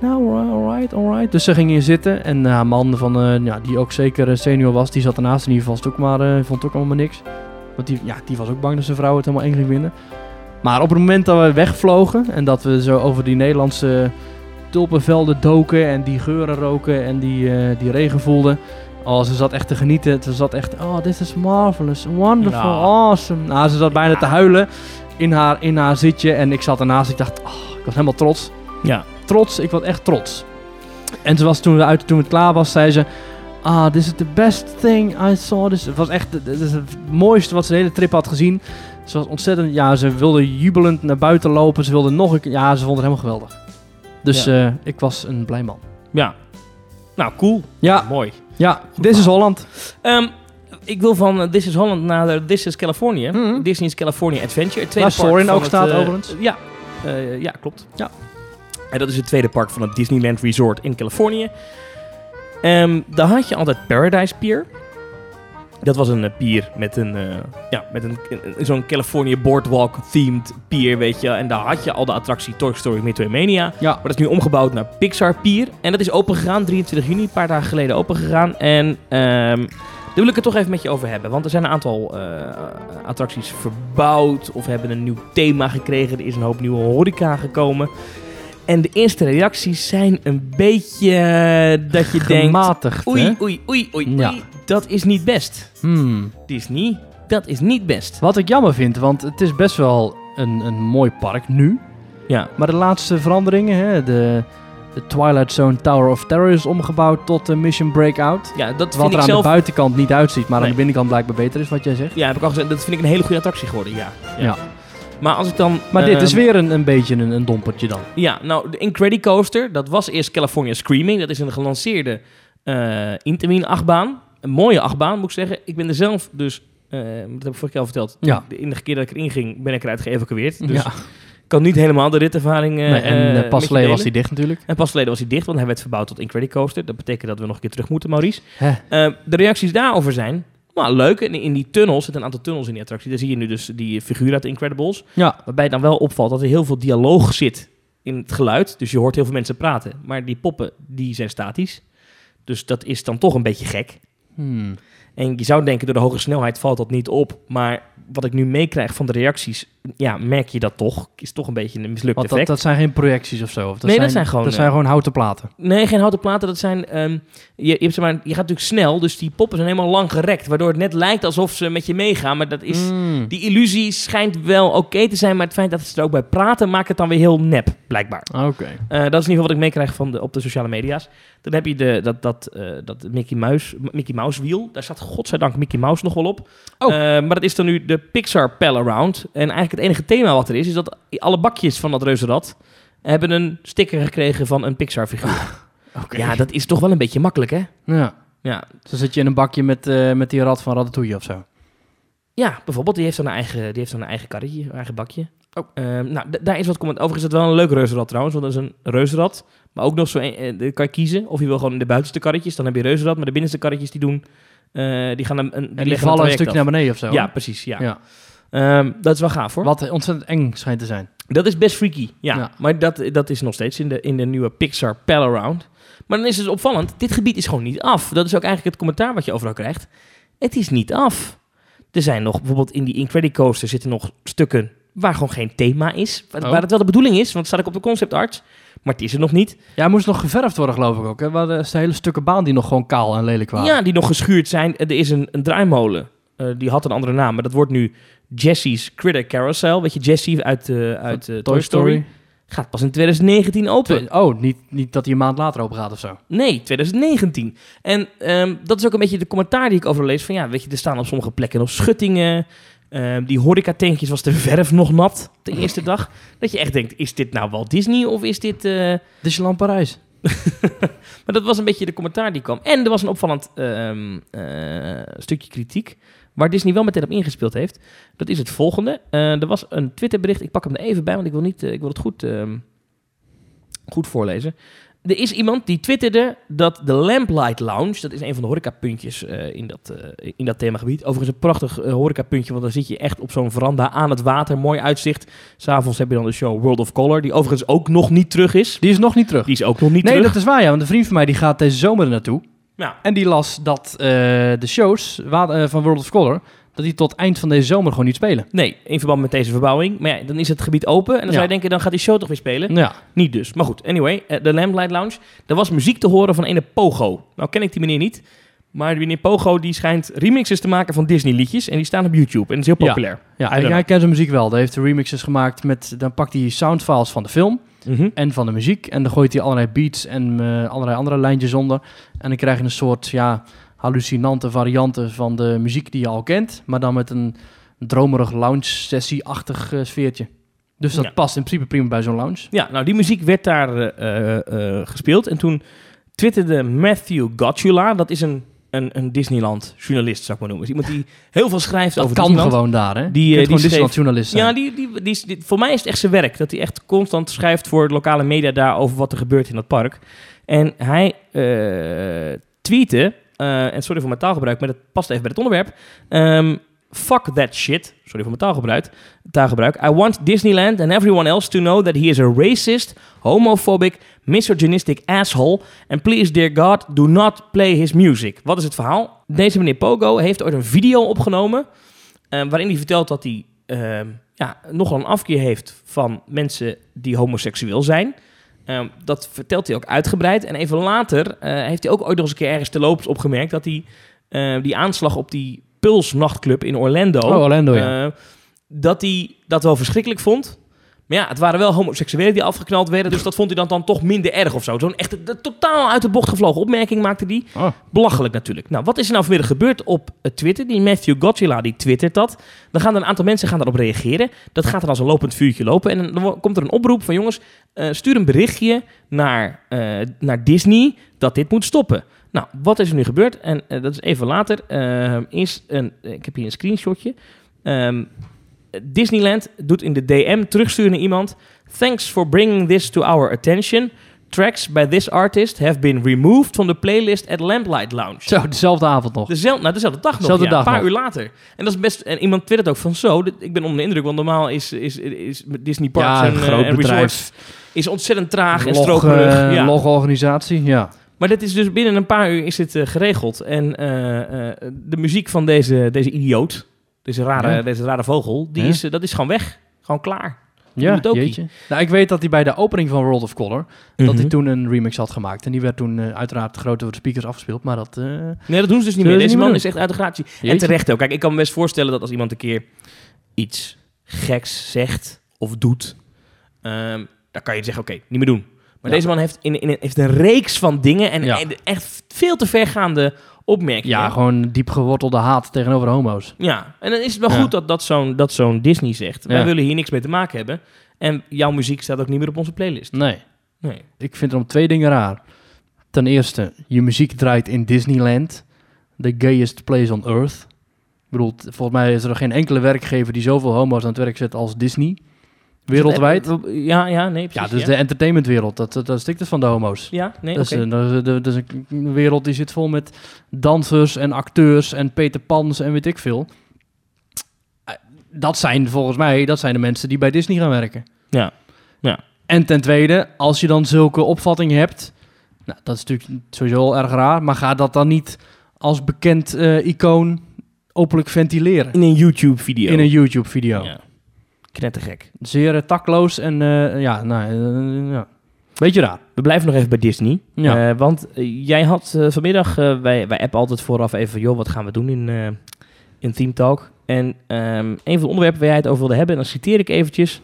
Nou, alright, alright. Dus ze ging hier zitten. En haar man, van, eh, ja, die ook zeker eh, senior was, die zat ernaast. In ieder geval ook, maar, eh, vond ook allemaal niks. Want die, ja, die was ook bang dat zijn vrouw het helemaal eng ging vinden. Maar op het moment dat we wegvlogen en dat we zo over die Nederlandse tulpenvelden doken en die geuren roken en die, eh, die regen voelden. Oh, ze zat echt te genieten. Ze zat echt, oh, this is marvelous, wonderful, awesome. Nou, ze zat bijna te huilen in haar, in haar zitje en ik zat ernaast. Ik dacht, oh, ik was helemaal trots. Ja. Trots, ik was echt trots. En ze was toen, we uit, toen het klaar was, zei ze... Ah, this is the best thing I saw. This. Het was echt dit is het mooiste wat ze de hele trip had gezien. Ze was ontzettend, ja, ze wilde jubelend naar buiten lopen. Ze wilde nog een keer, ja, ze vond het helemaal geweldig. Dus eh, ik was een blij man. Ja. Nou, cool. Ja, Mooi. ja, dit is Holland. Ehm, ik wil van eh, This is Holland naar This is California. Mhm. Disney's California Adventure. Het tweede Waar van ook het, staat eh, overigens. Ja, ja, klopt. Ja. En dat is het tweede park van het Disneyland Resort in Californië. Ehm, daar had je altijd Paradise Pier. Dat was een eh, pier met een, eh, ja, met een, zo'n California Boardwalk themed pier, weet je. En daar had je al de attractie Toy Story Midway Mania. Ja, Maar dat is nu omgebouwd naar Pixar Pier. En dat is open gegaan, 23 juni, een paar dagen geleden open gegaan. En ehm, daar wil ik het toch even met je over hebben. Want er zijn een aantal eh, attracties verbouwd of hebben een nieuw thema gekregen. Er is een hoop nieuwe horeca gekomen. En de eerste reacties zijn een beetje eh, dat je denkt... gematigd, hè? Oei, oei, oei, oei, Ja. oei. Dat is niet best. Hmm. Disney, dat is niet best. Wat ik jammer vind, want het is best wel een, een mooi park nu. Ja, Maar de laatste veranderingen, hè, de, de Twilight Zone Tower of Terror is omgebouwd tot de Mission Breakout. ja dat Wat vind er ik aan zelf... de buitenkant niet uitziet, maar Nee. aan de binnenkant blijkbaar beter is, wat jij zegt. Ja, heb ik al gezegd. Dat vind ik een hele goede attractie geworden, ja. Ja. Maar als ik dan... Maar dit is ehm, weer een, een beetje een, een dompertje dan. Ja, nou, de Incredicoaster, dat was eerst California Screaming. Dat is een gelanceerde eh Intamin achtbaan. Een mooie achtbaan, moet ik zeggen. Ik ben er zelf dus, eh, dat heb ik vorige keer al verteld. Ja. De enige keer dat ik erin ging, ben ik eruit geëvacueerd. Dus ja. ik kan niet helemaal de ritervaring eh Nee, en met pas geleden was hij dicht natuurlijk. En pas geleden was hij dicht, want hij werd verbouwd tot Incredicoaster. Dat betekent dat we nog een keer terug moeten, Maurice. De reacties daarover zijn... Nou, leuk. En in die tunnels, zitten een aantal tunnels in die attractie. Daar zie je nu dus die figuur uit Incredibles. Ja, Waarbij dan wel opvalt dat er heel veel dialoog zit in het geluid. Dus je hoort heel veel mensen praten. Maar die poppen, die zijn statisch. Dus dat is dan toch een beetje gek. Hmm. En je zou denken, door de hoge snelheid valt dat niet op. Maar wat ik nu meekrijg van de reacties, ja, merk je dat toch? Is toch een beetje een mislukt want dat, effect. dat zijn geen projecties of zo. Of Nee, dat zijn gewoon, Dat eh, zijn gewoon houten platen. Nee, geen houten platen. Dat zijn. ehm, je, je, hebt, zeg maar, je gaat natuurlijk snel, dus die poppen zijn helemaal lang gerekt. Waardoor het net lijkt alsof ze met je meegaan. Maar dat is. Hmm. Die illusie schijnt wel oké te zijn. Maar het feit dat ze er ook bij praten, maakt het dan weer heel nep, blijkbaar. Oké. Eh, dat is in ieder geval wat ik meekrijg van de, op de sociale media's. Dan heb je de, dat, dat, eh, dat Mickey, Mouse, Mickey Mouse wiel. Daar staat godzijdank Mickey Mouse nog wel op. Oh. Maar dat is dan nu de Pixar Pal Around. En eigenlijk het enige thema wat er is, is dat alle bakjes van dat reuzenrad hebben een sticker gekregen van een Pixar figuur. (laughs) Oké. Ja, dat is toch wel een beetje makkelijk, hè? Ja. Ja, Dan zit je in een bakje met, eh, met die rat van Ratatouille of zo. ja bijvoorbeeld, die heeft dan een eigen, die heeft dan een eigen karretje, een eigen bakje. Oh. Ehm, nou, daar is wat comment. Overigens is het wel een leuk reuzenrad trouwens, want dat is een reuzenrad. Maar ook nog zo, een, eh, kan je kiezen of je wil gewoon in de buitenste karretjes, dan heb je reuzenrad. Maar de binnenste karretjes die doen, eh, die gaan een, een, En die leggen vallen een stukje naar beneden of zo. Ja, precies, ja. ja. Ehm, dat is wel gaaf hoor. Wat ontzettend eng schijnt te zijn. Dat is best freaky, ja. Ja. Maar dat, dat is nog steeds in de, in de nieuwe Pixar Pal Around. Maar dan is het dus opvallend, dit gebied is gewoon niet af. Dat is ook eigenlijk het commentaar wat je overal krijgt. Het is niet af. Er zijn nog, bijvoorbeeld in die Incredicoaster zitten nog stukken waar gewoon geen thema is. Waar, Oh. waar het wel de bedoeling is, want het staat ook op de concept art. Maar het is er nog niet. Ja, moest nog geverfd worden geloof ik ook. Hè? Waar de hele stukken baan die nog gewoon kaal en lelijk waren. Ja, die nog geschuurd zijn. Er is een, een draaimolen. Eh, die had een andere naam, maar dat wordt nu Jesse's Critter Carousel. Weet je, Jesse uit, eh, uit eh, Toy, Story. Gaat pas in 2019 open. Oh, niet, niet dat hij een maand later open gaat of zo. Nee, 2019. En ehm, dat is ook een beetje de commentaar die ik over lees. Van ja, weet je, er staan op sommige plekken nog schuttingen. Ehm, die horecatankjes was de verf nog nat de eerste dag. Dat je echt denkt, is dit nou Walt Disney of is dit... eh, Disneyland Parijs. (laughs) maar dat was een beetje de commentaar die kwam. En er was een opvallend ehm, eh, stukje kritiek. Waar Disney wel meteen op ingespeeld heeft. Dat is het volgende. Eh, er was een Twitterbericht. Ik pak hem er even bij, want ik wil, niet, eh, ik wil het goed, ehm, goed voorlezen. Er is iemand die twitterde dat de Lamplight Lounge, dat is een van de horecapuntjes eh in, dat, in dat themagebied. Overigens een prachtig horecapuntje, want dan zit je echt op zo'n veranda aan het water, mooi uitzicht. S'avonds heb je dan de show World of Color, die overigens ook nog niet terug is. Die is nog niet terug. Die is ook nog niet nee, terug. dat is waar ja. Want een vriend van mij die gaat deze zomer er naartoe. Ja. En die las dat eh, de shows eh, van World of Color... dat die tot eind van deze zomer gewoon niet spelen. Nee, in verband met deze verbouwing. Maar ja, dan is het gebied open. En dan Ja. zou je denken, dan gaat die show toch weer spelen. Ja. Niet dus. Maar goed, anyway. eh, de Lamplight Lounge. Er was muziek te horen van ene Pogo. Nou ken ik die meneer niet. Maar die meneer Pogo die schijnt remixes te maken van Disney liedjes. En die staan op YouTube. En dat is heel Ja. populair. Ja, don't hij kent zijn muziek wel. Hij heeft remixes gemaakt met... Dan pakt hij soundfiles van de film Mhm. en van de muziek. En dan gooit hij allerlei beats en eh, allerlei andere lijntjes onder. En dan krijg je een soort, ja, hallucinante varianten van de muziek die je al kent. Maar dan met een dromerig lounge-sessie-achtig eh, sfeertje. Dus dat Ja. past in principe prima bij zo'n lounge. Ja, nou die muziek werd daar eh, gespeeld. En toen twitterde Matthew Gotula, dat is een, een, een Disneyland-journalist, zou ik maar noemen. Is iemand die heel veel schrijft Dat over kan Disneyland. gewoon daar, hè? Die, eh, uh, die gewoon Disneyland-journalist. Ja, die, die, die, voor mij is het echt zijn werk. Dat hij echt constant schrijft voor de lokale media daar over wat er gebeurt in dat park. En hij eh tweette, eh, en sorry voor mijn taalgebruik, maar dat past even bij het onderwerp. Ehm, fuck that shit. Sorry voor mijn taalgebruik. taalgebruik. I want Disneyland and everyone else to know that he is a racist, homophobic, misogynistic asshole. And please, dear God, do not play his music. Wat is het verhaal? Deze meneer Pogo heeft ooit een video opgenomen. eh, waarin hij vertelt dat hij ehm, ja, nogal een afkeer heeft van mensen die homoseksueel zijn. Ehm, dat vertelt hij ook uitgebreid. En even later eh, heeft hij ook ooit nog eens een keer ergens te loops opgemerkt dat hij eh, die aanslag op die Puls nachtclub in Orlando. Oh, Orlando, ja. eh, dat hij dat wel verschrikkelijk vond. Maar ja, het waren wel homoseksuelen die afgeknald werden. Dus dat vond hij dan, dan toch minder erg of zo. Zo'n echt totaal uit de bocht gevlogen opmerking maakte hij. Oh. Belachelijk natuurlijk. Nou, wat is er nou vanmiddag gebeurd op eh, Twitter? Die Matthew Godzilla die twittert dat. Dan gaan er een aantal mensen gaan daarop reageren. Dat gaat dan als een lopend vuurtje lopen. En dan komt er een oproep van jongens, eh, stuur een berichtje naar, naar Disney dat dit moet stoppen. Nou, wat is er nu gebeurd? En eh, dat is even later. eh, is een, ik heb hier een screenshotje. Ehm, Disneyland doet in de DM terugsturen naar iemand. Thanks for bringing this to our attention. Tracks by this artist have been removed from the playlist at Lamplight Lounge. Zo, dezelfde avond nog. Dezelfde, nou, dezelfde dag nog, Dezelfde ja, dag een paar nog. uur later. En dat is best. En iemand twittert ook van zo. dit- ik ben onder de indruk, want normaal is, is, is Disney Parks Ja, en, een eh, groot en bedrijf. resorts is ontzettend traag en stroperig. eh, ja. Logorganisatie, ja. Maar dit is dus binnen een paar uur is dit eh, geregeld. En eh, eh, de muziek van deze, deze idioot, deze rare, Ja. deze rare vogel, die Ja. is, dat is gewoon weg. Gewoon klaar. Ja, jeetje. Nou, ik weet dat hij bij de opening van World of Color, dat Mhm. hij toen een remix had gemaakt. En die werd toen uiteraard groot door de speakers afgespeeld, maar dat... Nee, dat doen ze dus niet meer. ze Deze niet man meer is echt uit de gratie. En terecht ook. Kijk, ik kan me best voorstellen dat als iemand een keer iets geks zegt of doet, ehm, dan kan je zeggen, oké, niet meer doen. Maar Ja. deze man heeft, in, in, heeft een reeks van dingen en, Ja. en echt veel te vergaande opmerkingen. ja, gewoon diep gewortelde haat tegenover homo's. Ja, en dan is het wel Ja. goed dat, dat zo'n Disney zegt, wij willen hier niks mee te maken hebben. En jouw muziek staat ook niet meer op onze playlist. Nee. Nee. Ik vind er om twee dingen raar. Ten eerste, je muziek draait in Disneyland. The gayest place on earth. Ik bedoel, volgens mij is er geen enkele werkgever die zoveel homo's aan het werk zet als Disney. Wereldwijd. Ja, ja, nee, Ja, precies. dus de entertainmentwereld, dat, dat, dat stikt het van de homo's. Ja, nee, dat, is, oké. een- dat, is, dat is een wereld die zit vol met dansers en acteurs en Peter Pans en weet ik veel. Eh, Dat zijn volgens mij dat zijn de mensen die bij Disney gaan werken. Ja, ja. En ten tweede, als je dan zulke opvattingen hebt, nou, dat is natuurlijk sowieso al erg raar, maar ga dat dan niet als bekend eh, icoon openlijk ventileren In een YouTube-video. in een YouTube-video. Ja. Knettergek. Zeer eh, takloos en eh, ja, nou, eh, ja, beetje raar. We blijven nog even bij Disney. Ja. Want jij had vanmiddag, wij, wij appen altijd vooraf even van, joh, wat gaan we doen in, in Team Talk? En ehm, een van de onderwerpen waar jij het over wilde hebben, en dan citeer ik eventjes.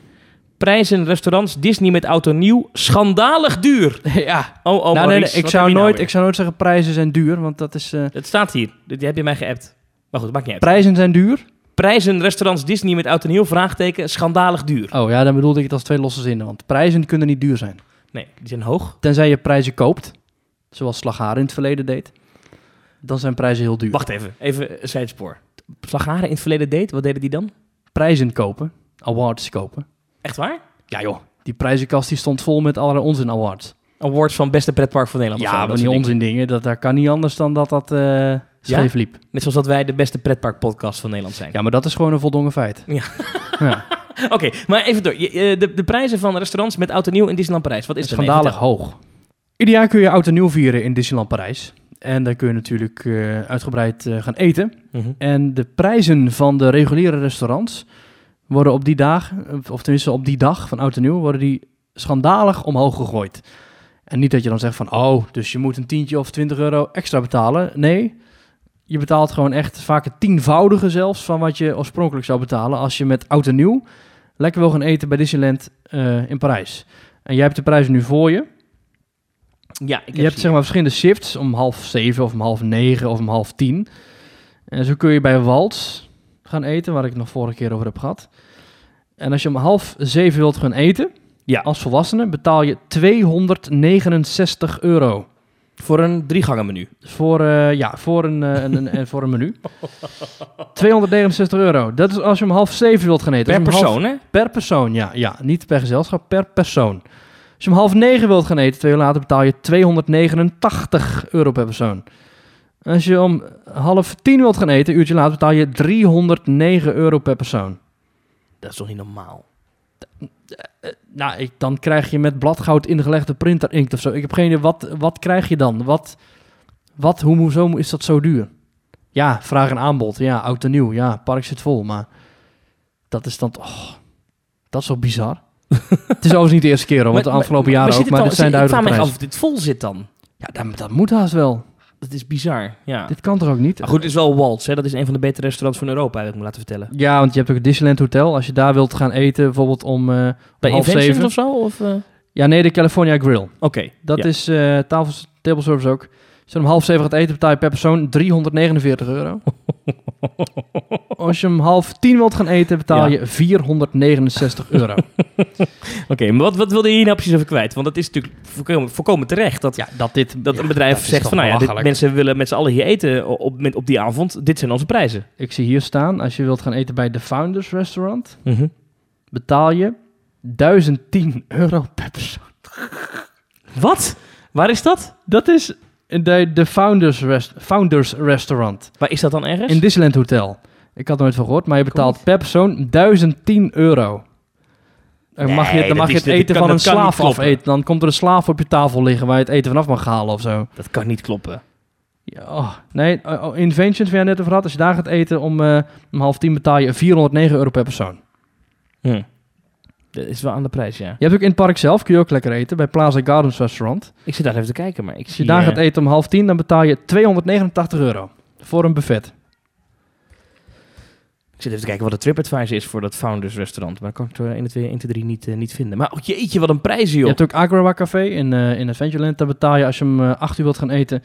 Prijzen restaurants Disney met auto nieuw, schandalig duur. (laughs) ja, Oh, oh, nou, nee, Maurice, nee, ik, zou nou nooit, ik zou nooit zeggen prijzen zijn duur, want dat is... Het staat hier, dit heb je mij geappt. Maar goed, maakt niet uit. prijzen zijn duur? Prijzen restaurants Disney met auto nieuw, vraagteken, schandalig duur. Oh ja, dan bedoelde ik het als twee losse zinnen, want prijzen kunnen niet duur zijn. Nee, die zijn hoog. Tenzij je prijzen koopt, zoals Slagharen in het verleden deed. Dan zijn prijzen heel duur. Wacht even, even een zijspoor. Slagaren in het verleden deed, wat deden die dan? Prijzen kopen, awards kopen. Echt waar? Ja joh, die prijzenkast die stond vol met allerlei onzin awards. Awards van beste pretpark van Nederland. Ja, maar die onzin dingen, dat, dat kan niet anders dan dat dat eh scheef liep. Net zoals dat wij de beste pretpark podcast van Nederland zijn. Ja, maar dat is gewoon een voldongen feit. Ja. ja. (laughs) Oké, maar even door. Eh, De, de prijzen van restaurants met oud en nieuw in Disneyland Parijs. Wat is het? schandalig hoog. Ieder jaar kun je oud en nieuw vieren in Disneyland Parijs. En dan kun je natuurlijk eh, uitgebreid eh, gaan eten. Mhm. En de prijzen van de reguliere restaurants worden op die dag, of tenminste op die dag van oud en nieuw, worden die schandalig omhoog gegooid. En niet dat je dan zegt van, oh, dus je moet een tientje of 20 euro extra betalen. Nee, je betaalt gewoon echt vaak het tienvoudige zelfs van wat je oorspronkelijk zou betalen als je met oud en nieuw lekker wil gaan eten bij Disneyland eh, in Parijs. En jij hebt de prijzen nu voor je. Ja, ik heb Je hebt ze zeg maar verschillende shifts om half zeven of om half negen of om half tien. En zo kun je bij Waltz, gaan eten, waar ik het nog vorige keer over heb gehad. En als je om half zeven wilt gaan eten, Ja. als volwassene, betaal je 269 euro. Voor een drie gangen menu. Voor, eh, ja, voor een, eh, een, een, een- voor een menu. (laughs) 269 euro. Dat is als je om half zeven wilt gaan eten. Per half- persoon, hè? Per persoon, ja, ja. Niet per gezelschap, per persoon. Als je om half negen wilt gaan eten, twee uur later betaal je 289 euro per persoon. Als je om half tien wilt gaan eten, een uurtje later betaal je 309 euro per persoon. Dat is toch niet normaal? Nou, ik, dan krijg je met bladgoud ingelegde printer inkt of zo. Ik heb geen idee, wat, wat krijg je dan? Wat, wat hoe, hoezo is dat zo duur? Ja, vraag en aanbod. Ja, oud en nieuw. Ja, park zit vol, maar dat is dan... Oh, dat is zo bizar. (laughs) het is overigens niet de eerste keer, hoor, want de afgelopen jaren ook, het maar dan- er zijn Ik vraag me af of dit vol zit dan. Ja, dat, dat moet haast wel. Dat is bizar, ja. Dit kan toch ook niet? Maar goed, het is wel Waltz, hè? Dat is een van de betere restaurants van Europa, heb ik me laten vertellen. Ja, want je hebt ook het Disneyland Hotel. Als je daar wilt gaan eten, bijvoorbeeld om, eh, Bij half zeven. of zo? Of, eh? Ja, nee, de California Grill. Oké. Dat ja. is eh tafel, table service ook. Als je om half zeven gaat eten, betaal je per persoon 349 euro. (laughs) Als je om half tien wilt gaan eten, betaal Ja. je 469 euro. (laughs) Oké, maar wat, wat wilde je hier nou precies over kwijt? Want dat is natuurlijk volkomen terecht. Dat, ja, dat dit... dat ja, een bedrijf dat zegt van, nou ja, dit, mensen willen met z'n allen hier eten op, met, op die avond. Dit zijn onze prijzen. Ik zie hier staan, als je wilt gaan eten bij de Founders Restaurant, Mhm. betaal je 1010 euro per persoon. Wat? Waar is dat? Dat is de, de Founders, Rest- Founders Restaurant Waar is dat dan ergens? in Disneyland Hotel. Ik had er nooit van gehoord, maar je betaalt per persoon 1010 euro. Dan mag je, dan mag je het eten kan- van een slaaf kloppen. afeten. Dan komt er een slaaf op je tafel liggen waar je het eten vanaf mag halen of zo. Dat kan niet kloppen. Ja, oh, nee, oh, oh, Inventions, waar je net over had. Als je daar gaat eten om, eh, om half tien betaal je 409 euro per persoon. Hm. Dat is wel aan de prijs, ja. Je hebt ook in het park zelf, kun je ook lekker eten, bij Plaza Gardens Restaurant. Ik zit daar even te kijken, maar ik Als je zie... daar eh, gaat eten om half tien, dan betaal je 289 euro. Voor een buffet. Ik zit even te kijken wat de TripAdvisor is voor dat Founders restaurant. Maar dat kan ik er 1, 2, 1, 2, 3 niet, eh, niet vinden. Maar oh, jeetje, wat een prijzen, Je joh. hebt ook Agua Café in, eh in Adventureland. Daar betaal je als je om eh, 8 uur wilt gaan eten,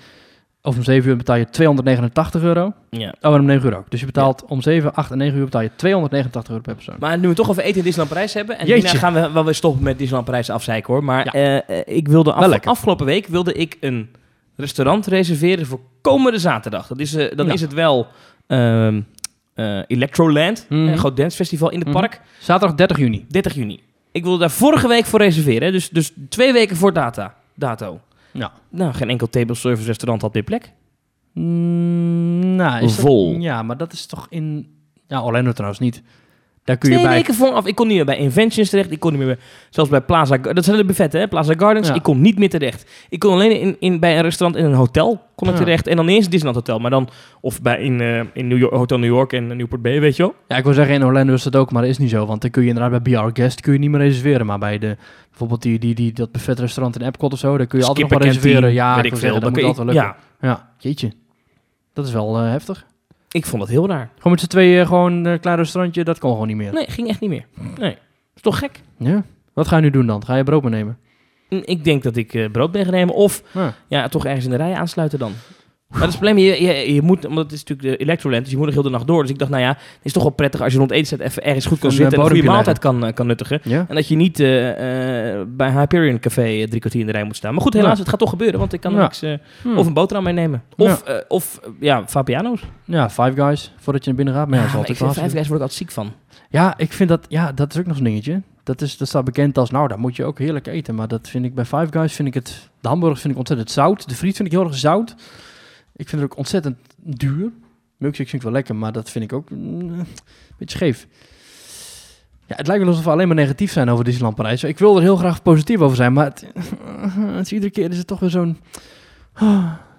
of om 7 uur betaal je 289 euro. Ja. Oh, en om 9 uur ook. Dus je betaalt om 7, 8 en 9 uur betaal je 289 euro per persoon. Maar nu we toch over eten in Disneyland Parijs hebben. En Jeetje. hierna gaan we wel weer stoppen met Disneyland Parijs afzeiken hoor. Maar Ja. eh, eh, ik wilde af, afgelopen week wilde ik een restaurant reserveren voor komende zaterdag. Dat is, eh, dan Ja. is het wel ehm, eh, Electroland, Mhm. een groot dancefestival in het Mhm. park. Zaterdag 30 juni. 30 juni. Ik wilde daar vorige week voor reserveren. Dus, dus twee weken voor data, dato. Ja. Nou, geen enkel table service restaurant had meer plek. Mm, nou, is dat- Vol. ja, maar dat is toch in... Ja, Orlando trouwens niet. Daar kun je Twee bij... weken vooraf. Ik kon niet meer bij Inventions terecht. Ik kon niet meer bij, zelfs bij Plaza... Dat zijn de buffetten, hè? Plaza Gardens. Ja. Ik kon niet meer terecht. Ik kon alleen in, in, bij een restaurant in een hotel kon ik Ja. terecht. En dan eens een Disneyland Hotel. Maar dan... Of bij in, eh, in New York, Hotel New York en Newport Bay, weet je wel. Ja, ik wil zeggen, in Orlando is dat ook, maar dat is niet zo. Want dan kun je inderdaad bij BR Guest kun je niet meer reserveren. Maar bij de, bijvoorbeeld die, die, die, dat buffet restaurant in Epcot of zo, daar kun je altijd nog wel reserveren. Ja, ik ik wil zeggen, dat moet altijd lukken. Ja, Ja, jeetje. Dat is wel eh, heftig. Ik vond dat heel raar. Gewoon met z'n tweeën gewoon een klein restaurantje, dat kon gewoon niet meer. Nee, ging echt niet meer. Nee. Is toch gek? Ja. Wat ga je nu doen dan? Ga je brood meenemen? Ik denk dat ik eh, brood ben gaan nemen. Of Ja. ja, toch ergens in de rij aansluiten dan. Maar het probleem, je, je, je moet, omdat het is natuurlijk de Electroland, dus je moet nog heel de nacht door. Dus ik dacht, nou ja, het is toch wel prettig als je rond eten even ergens goed kan zitten eh, en een goede bodempje maaltijd kan, eh, kan nuttigen. Ja? En dat je niet eh, eh, bij Hyperion Café drie kwartier in de rij moet staan. Maar goed, helaas, Ja. het gaat toch gebeuren, want ik kan er Ja. niks... eh, Hm. Of een boterham meenemen. Of, eh, of ja, Fabiano's. Ja, Five Guys, voordat je naar binnen gaat. Maar ja, dat is altijd ik vind Five Guys word ik altijd ziek van. Ja, ik vind dat, ja, dat is ook nog zo'n dingetje. Dat, is, dat staat bekend als, nou, daar moet je ook heerlijk eten. Maar dat vind ik bij Five Guys, vind ik het, de hamburgers vind ik ontzettend zout. De friet vind ik heel erg zout. Ik vind het ook ontzettend duur. Milkshake vind ik wel lekker, maar dat vind ik ook mm, een beetje scheef. Ja, het lijkt wel alsof we alleen maar negatief zijn over Disneyland Parijs. Ik wil er heel graag positief over zijn, maar het, (laughs) het is iedere keer is het toch weer zo'n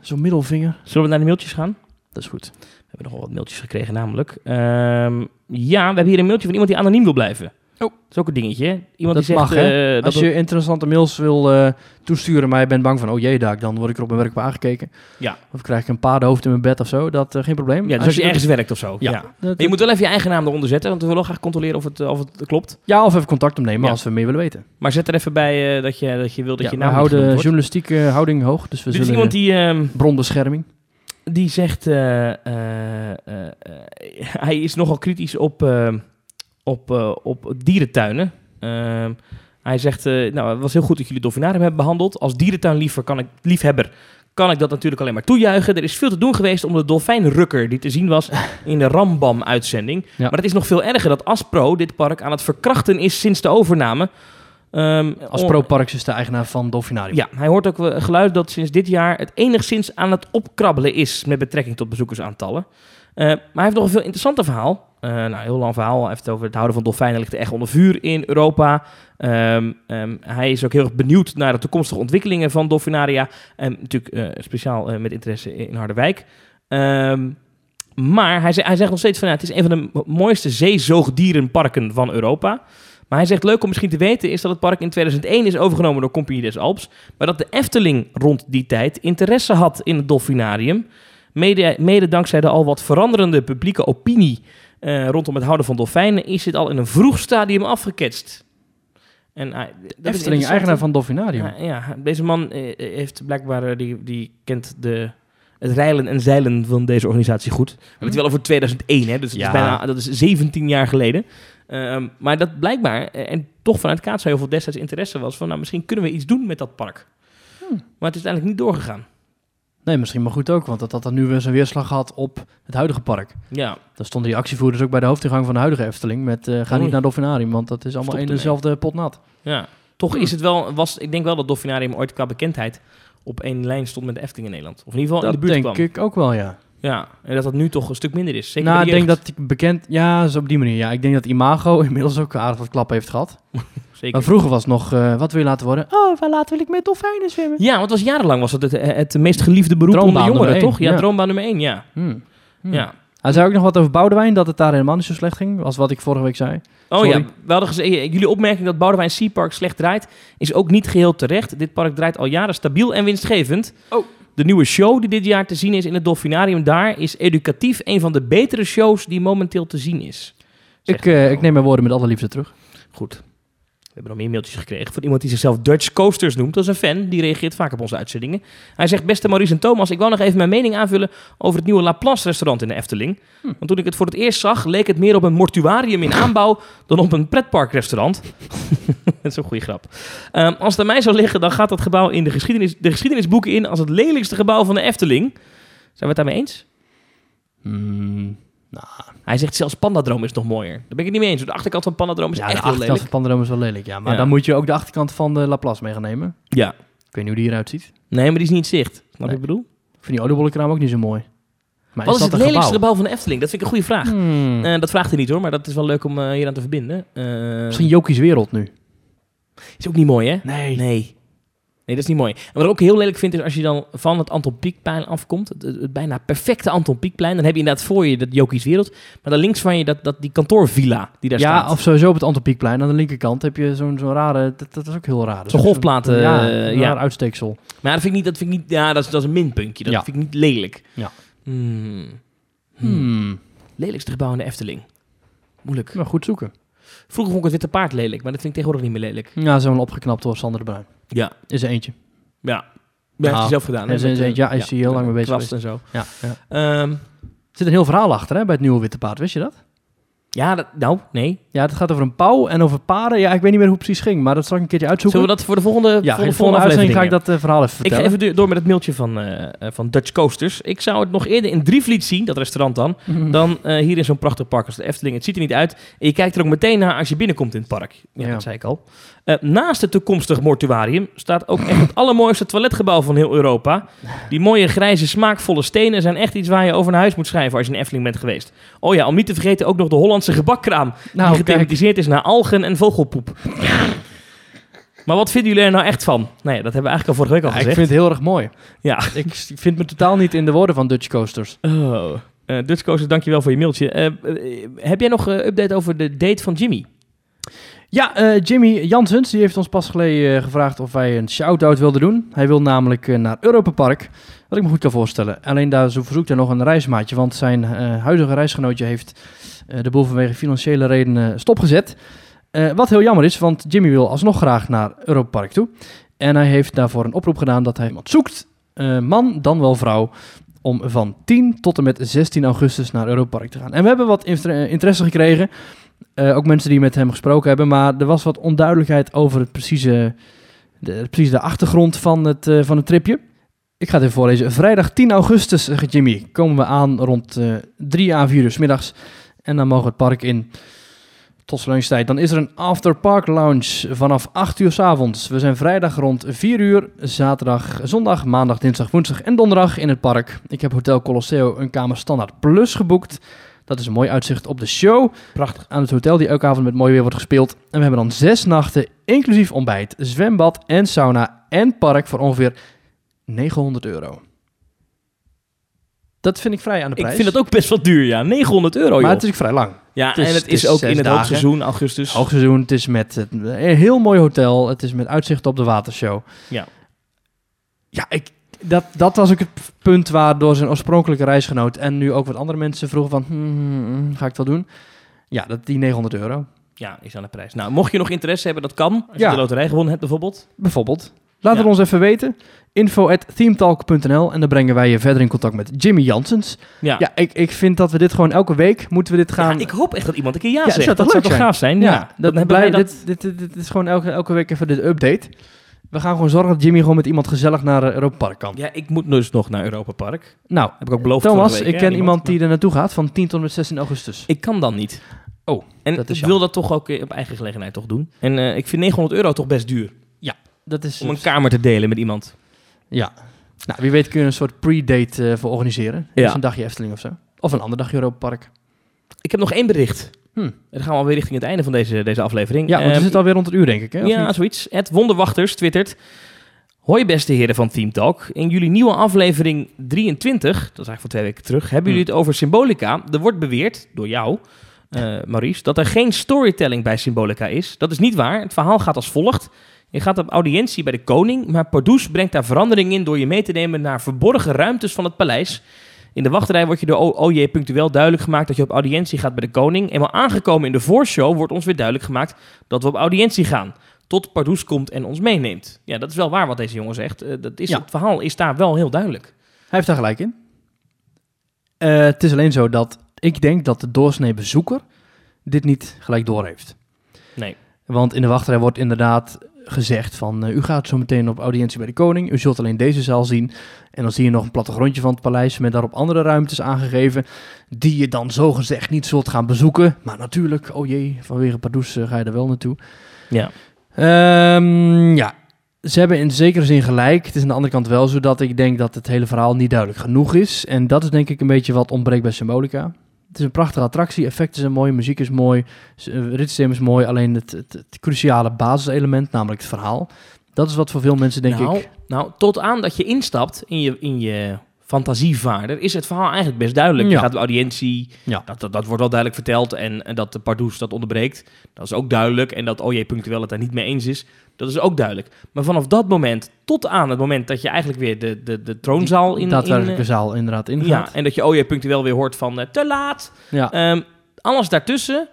zo'n middelvinger. Zullen we naar de mailtjes gaan? Dat is goed. We hebben nog wel wat mailtjes gekregen namelijk. Ehm, ja, we hebben hier een mailtje van iemand die anoniem wil blijven. Oh. Dat is ook een dingetje. hè? Iemand Dat die zegt... mag, hè? eh, Als dat je interessante mails wil eh, toesturen, maar je bent bang van, oh jee, daar, dan word ik er op mijn werk op aangekeken. Ja. Of krijg ik een paardenhoofd in mijn bed of zo, dat eh, geen probleem. Ja, dus als je ergens werkt of zo. Ja. Je moet wel even je eigen naam eronder zetten, want we willen wel graag controleren of het, of het klopt. Ja, of even contact opnemen Ja. als we meer willen weten. Maar zet er even bij dat, je, dat je wil dat ja, je we naam niet houden journalistieke houding hoog, dus we Dit is zullen iemand die... ehm, bronbescherming. die zegt... hij is nogal kritisch op, eh, op, eh, op dierentuinen. Ehm, hij zegt, eh, nou, het was heel goed dat jullie dolfinarium hebben behandeld. Als dierentuinliefhebber kan ik, liefhebber kan ik dat natuurlijk alleen maar toejuichen. Er is veel te doen geweest om de dolfijnrukker die te zien was (laughs) in de Rambam-uitzending. Ja. Maar het is nog veel erger dat Aspro dit park aan het verkrachten is sinds de overname. Ehm, Als on- Pro Parks is de eigenaar van Dolfinarium. Ja, hij hoort ook eh, geluid dat sinds dit jaar het enigszins aan het opkrabbelen is met betrekking tot bezoekersaantallen. Maar hij heeft nog een veel interessanter verhaal. Eh nou, heel lang verhaal. Het over het houden van dolfijnen ligt er echt onder vuur in Europa. Ehm, ehm, hij is ook heel erg benieuwd naar de toekomstige ontwikkelingen van dolfinaria. En natuurlijk eh, speciaal eh, met interesse in Harderwijk. Ehm, maar hij, hij zegt nog steeds van het is een van de mo- mooiste zeezoogdierenparken van Europa. Maar hij zegt leuk om misschien te weten is dat het park in 2001 is overgenomen door Compagnie des Alps. Maar dat de Efteling rond die tijd interesse had in het dolfinarium. Mede, mede dankzij de al wat veranderende publieke opinie eh, rondom het houden van dolfijnen is dit al in een vroeg stadium afgeketst. En, dat is Efteling, eigenaar van Dolfinarium. Ja, ja, deze man eh, heeft blijkbaar, eh, die, die kent de, het reilen en zeilen van deze organisatie goed. We hebben het wel over 2001, hè, dus Ja. is bijna, dat is 17 jaar geleden. Ehm, maar dat blijkbaar, eh, en toch vanuit Kaatsheuvel veel destijds interesse was van, nou, misschien kunnen we iets doen met dat park. Hmm. Maar het is uiteindelijk niet doorgegaan. Nee, misschien maar goed ook, want dat had dan nu weer zijn weerslag gehad op het huidige park. Ja, Daar stonden die actievoerders ook bij de hoofdingang van de huidige Efteling met eh, ga niet naar Dolfinarium, want dat is allemaal ermee. dezelfde pot nat. ja. Toch Hmm. is het wel, was, ik denk wel dat Dolfinarium ooit qua bekendheid op één lijn stond met de Efteling in Nederland. Of in ieder geval Dat in de buurt denk kwam. ik ook wel, ja. Ja, en dat dat nu toch een stuk minder is. Zeker nou, ik de denk dat ik bekend... Ja, zo op die manier. Ja, ik denk dat Imago (laughs) inmiddels ook aardig wat klappen heeft gehad. (laughs) Zeker. Maar vroeger was het nog, eh, wat wil je laten worden? Oh, waar laten wil ik met dolfijnen zwemmen? Ja, want was jarenlang was het het, het meest geliefde beroep onder Droombaan jongeren, nummer één, toch? Ja, ja. droombaan nummer één, ja. Hmm. Hmm. ja. Hij zei ook nog wat over Boudewijn, dat het daar helemaal niet zo slecht ging, als wat ik vorige week zei. Oh Sorry. ja, we hadden gezegd, jullie opmerking dat Boudewijn Sea Park slecht draait, is ook niet geheel terecht. Dit park draait al jaren stabiel en winstgevend. Oh. De nieuwe show die dit jaar te zien is in het Dolfinarium daar, is educatief een van de betere shows die momenteel te zien is. Ik, eh, ik neem mijn woorden met alle liefde terug. Goed. We hebben nog meer mailtjes gekregen van iemand die zichzelf Dutch Coasters noemt. Dat is een fan, die reageert vaak op onze uitzendingen. Hij zegt, beste Maurice en Thomas, ik wil nog even mijn mening aanvullen over het nieuwe Laplace restaurant in de Efteling. Hm. Want toen ik het voor het eerst zag, leek het meer op een mortuarium in aanbouw dan op een pretparkrestaurant. (laughs) (laughs) dat is een goede grap. Ehm, als het aan mij zou liggen, dan gaat dat gebouw in de, geschiedenis, de geschiedenisboeken in als het lelijkste gebouw van de Efteling. Zijn we het daarmee eens? Hmm. Hij zegt zelfs Pandadroom is nog mooier. Daar ben ik het niet mee eens. De achterkant van Pandadroom is Ja, de echt heel achterkant lelijk. van Pandadroom is wel lelijk, ja. Maar Ja. dan moet je ook de achterkant van de Laplace meegenemen. Ja. Ik weet niet hoe die eruit ziet. Nee, maar die is niet zicht. Snap Nee. wat ik bedoel? Ik vind die oliebollenkraam ook niet zo mooi. Maar Wat is, het lelijkste gebouw? gebouw van de Efteling? Dat vind ik een goede vraag. Hmm. Eh, dat vraagt hij niet hoor, maar dat is wel leuk om eh, hier aan te verbinden. Eh, Misschien Jokies Wereld nu. Is ook niet mooi, hè? Nee. Nee. Nee, dat is niet mooi. En wat ik ook heel lelijk vind, is als je dan van het Anton Pieckplein afkomt, het, het- het bijna perfecte Anton Pieckplein, dan heb je inderdaad voor je dat Jokies Wereld, maar dan links van je dat, dat die kantoorvilla die daar ja, staat. of sowieso op het Antropiekplein. Aan de linkerkant heb je zo'n zo'n rare... Dat, dat is ook heel raar. Zo'n golfplaten, Ja, ja. raar uitsteeksel. Maar dat vind ik niet, dat vind ik niet, ja, dat is, dat is een minpuntje. Dat Ja. vind ik niet lelijk. Ja. Hmm. Hmm. Hmm. Lelijkste gebouw in de Efteling. Moeilijk. Maar goed zoeken. Vroeger vond ik het Witte Paard lelijk, maar dat vind ik tegenwoordig niet meer lelijk. Ja, ze opgeknapt door Sander de Bruin. Ja. Is er eentje. Ja. Ja, heeft hij zelf gedaan. hè, is er met, eh, eentje. Ja, is hij heel lang mee bezig kwast en zo. Ja, ja. Ehm, Er zit een heel verhaal achter hè, bij het nieuwe Witte Paard. Wist je dat? Ja, dat, nou, nee. Ja, het gaat over een pauw en over paarden. Ja, ik weet niet meer hoe het precies ging, maar dat zal ik een keertje uitzoeken. Zullen we dat voor de volgende, ja, volgende volgende uitzending ga ik aflevering dat eh, verhaal even Ik ga vertellen. even door met het mailtje van, eh, eh, van Dutch Coasters. Ik zou het nog eerder in Drievliet zien, dat restaurant dan, Mhm. dan eh, hier in zo'n prachtig park als de Efteling. Het ziet er niet uit. En je kijkt er ook meteen naar als je binnenkomt in het park. Ja, Ja. dat zei ik al. Eh, naast het toekomstig mortuarium staat ook echt het (laughs) allermooiste toiletgebouw van heel Europa. Die mooie grijze smaakvolle stenen zijn echt iets waar je over naar huis moet schrijven als je in Efteling bent geweest. Oh ja, om niet te vergeten ook nog de Hollandse gebakkraam. die nou, kijk, gethematiseerd is naar algen en vogelpoep. Maar wat vinden jullie er nou echt van? Nou ja, dat hebben we eigenlijk al vorige week al ja, ik gezegd. vind het heel erg mooi. Ja. Ik, vind me totaal niet in de woorden van Dutch Coasters. Oh. Eh Dutch Coasters, dankjewel voor je mailtje. Eh, eh, heb jij nog een update over de date van Jimmy? Ja, Jimmy Jansens die heeft ons pas geleden gevraagd of wij een shout-out wilden doen. Hij wil namelijk naar Europa Park, wat ik me goed kan voorstellen. Alleen daar zo verzoekt hij nog een reismaatje, want zijn eh, huidige reisgenootje heeft eh, de boel vanwege financiële redenen stopgezet. Eh, wat heel jammer is, want Jimmy wil alsnog graag naar Europa Park toe. En hij heeft daarvoor een oproep gedaan dat hij iemand zoekt, man dan wel vrouw, om van 10 tot en met 16 augustus naar Europa Park te gaan. En we hebben wat inter- interesse gekregen. Ook mensen die met hem gesproken hebben. Maar er was wat onduidelijkheid over het precieze, de, precies de achtergrond van het, eh, van het tripje. Ik ga het even voorlezen. Vrijdag 10 augustus, zegt Jimmy, komen we aan rond eh 3 à 4 uur 's middags. En dan mogen we het park in tot lunchtijd. Dan is er een after park lounge vanaf 8 uur 's avonds. We zijn vrijdag rond 4 uur, zaterdag, zondag, maandag, dinsdag, woensdag en donderdag in het park. Ik heb Hotel Colosseo een kamer standaard plus geboekt. Dat is een mooi uitzicht op de show Prachtig. aan het hotel die elke avond met mooi weer wordt gespeeld. En we hebben dan zes nachten, inclusief ontbijt, zwembad en sauna en park voor ongeveer 900 euro. Dat vind ik vrij aan de Ik prijs. vind het ook best wel duur, ja. 900 euro, joh. Maar het is ook vrij lang. ja, het is- en het het is is ook in het dagen. hoogseizoen, augustus. Hoogseizoen, het is met een heel mooi hotel. Het is met uitzicht op de watershow. Ja. Ja, ik, dat, dat was ook het punt waardoor zijn oorspronkelijke reisgenoot en nu ook wat andere mensen vroegen van, hmm, hmm, hmm, ga ik wel doen? Ja, dat die 900 euro. Ja, is aan de prijs. Nou, mocht je nog interesse hebben, dat kan. Als Ja. je de loterij gewonnen hebt bijvoorbeeld. Bijvoorbeeld. Laat Ja. het ons even weten. Info at themetalk.nl en dan brengen wij je verder in contact met Jimmy Janssens. Ja. Ja, ik, ik vind dat we dit gewoon elke week moeten we dit gaan... Ja, ik hoop echt dat iemand een keer ja, Ja, zegt. dat zou toch gaaf zijn? Ja, dat hebben blij, dat... dit, dit, dit, dit is gewoon elke, elke week even dit update. We gaan gewoon zorgen dat Jimmy gewoon met iemand gezellig naar Europa Park kan. Ja, ik moet dus nog naar Europa Park. Nou, Heb ik ook beloofd Thomas, week, ik ken iemand die er naartoe gaat van 10 tot met 16 augustus. Ik kan dan niet. Oh, En dat is ik wil dat toch ook eh, op eigen gelegenheid toch doen. En eh, ik vind 900 euro toch best duur. Dat is... Om een kamer te delen met iemand. Ja. Nou, wie weet kun je een soort pre-date eh, voor organiseren. Ja. Dus een dagje Efteling of zo. Of een ander dagje Europa Park. Ik heb nog één bericht. Hm. En dan gaan we alweer richting het einde van deze, deze aflevering. Ja, want we Ehm, zitten alweer rond het uur, denk ik. Hè? Ja, niet? zoiets. Het Wonderwachters twittert. Hoi beste heren van Team Talk. In jullie nieuwe aflevering 23, dat is eigenlijk van twee weken terug, hebben jullie Hmm. het over Symbolica. Er wordt beweerd, door jou, eh, Maurice, dat er geen storytelling bij Symbolica is. Dat is niet waar. Het verhaal gaat als volgt. Je gaat op audiëntie bij de koning, maar Pardoes brengt daar verandering in door je mee te nemen naar verborgen ruimtes van het paleis. In de wachtrij wordt je door OJ punctueel duidelijk gemaakt dat je op audiëntie gaat bij de koning. Eenmaal aangekomen in de voorshow wordt ons weer duidelijk gemaakt dat we op audiëntie gaan. Tot Pardoes komt en ons meeneemt. Ja, dat is wel waar wat deze jongen zegt. Eh, dat is, Ja. Het verhaal is daar wel heel duidelijk. Hij heeft daar gelijk in. Eh, het is alleen zo dat ik denk dat de doorsnee bezoeker dit niet gelijk doorheeft. Nee. Want in de wachtrij wordt inderdaad gezegd van... eh, u gaat zo meteen op audiëntie bij de koning. U zult alleen deze zaal zien. En dan zie je nog een plattegrondje van het paleis... met daarop andere ruimtes aangegeven... die je dan zogezegd niet zult gaan bezoeken. Maar natuurlijk, oh jee, vanwege Pardoes eh, ga je er wel naartoe. Ja. Ehm, ja, ze hebben in zekere zin gelijk. Het is aan de andere kant wel zo dat ik denk dat het hele verhaal niet duidelijk genoeg is. En dat is denk ik een beetje wat ontbreekt bij Symbolica. Het is een prachtige attractie, effecten zijn mooi, muziek is mooi, eh, ritssysteem is mooi. Alleen het, het, het cruciale basiselement, namelijk het verhaal, dat is wat voor veel mensen denk nou, ik... nou, tot aan dat je instapt in je, in je fantasievaarder, is het verhaal eigenlijk best duidelijk. Je Ja. gaat op audiëntie, Ja. dat, dat, dat wordt wel duidelijk verteld. En, en dat de Pardoes dat onderbreekt, dat is ook duidelijk. En dat OJ punctueel het daar niet mee eens is, dat is ook duidelijk. Maar vanaf dat moment tot aan het moment dat je eigenlijk weer de, de, de troonzaal in... in daadwerkelijke eh, zaal inderdaad ja, ingaat. en dat je OJ punctueel weer hoort van eh, te laat. Ja, Ehm, alles daartussen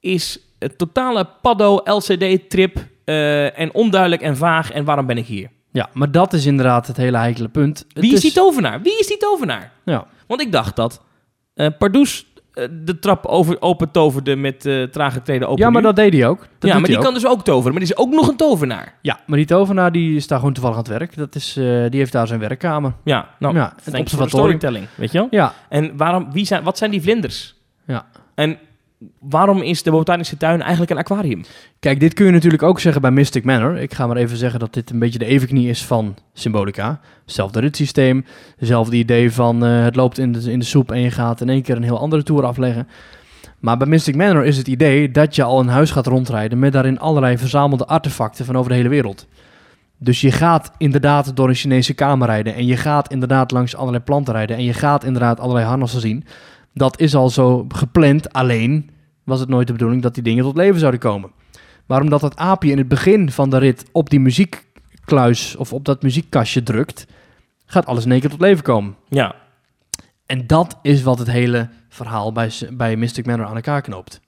is een totale paddo LCD-trip eh, en onduidelijk en vaag. En waarom ben ik hier? Ja, maar dat is inderdaad het hele heikele punt. Het Wie is die tovenaar? Wie is die tovenaar? Ja, Want ik dacht dat eh Pardoes eh, de trap over, open toverde met eh trage treden open. ja maar nu. dat deed hij ook. Dat ja, maar die ook. kan dus ook toveren. Maar die is ook nog een tovenaar. Ja, maar die tovenaar die is daar gewoon toevallig aan het werk. Dat is, die heeft daar zijn werkkamer. Ja, nou, ja, het observatorium. storytelling, weet je wel? Ja, En waarom, wie zijn, wat zijn die vlinders? Ja. En waarom is de botanische tuin eigenlijk een aquarium? Kijk, dit kun je natuurlijk ook zeggen bij Mystic Manor. Ik ga maar even zeggen dat dit een beetje de evenknie is van Symbolica. Hetzelfde ritssysteem, hetzelfde idee van eh, het loopt in de, in de soep en je gaat in één keer een heel andere tour afleggen. Maar bij Mystic Manor is het idee dat je al een huis gaat rondrijden met daarin allerlei verzamelde artefacten van over de hele wereld. Dus je gaat inderdaad door een Chinese kamer rijden en je gaat inderdaad langs allerlei planten rijden en je gaat inderdaad allerlei harnassen zien. Dat is al zo gepland, alleen was het nooit de bedoeling dat die dingen tot leven zouden komen. Maar omdat dat aapje in het begin van de rit op die muziekkluis of op dat muziekkastje drukt, gaat alles in één keer tot leven komen. Ja, En dat is wat het hele verhaal bij, bij Mystic Manor aan elkaar knoopt.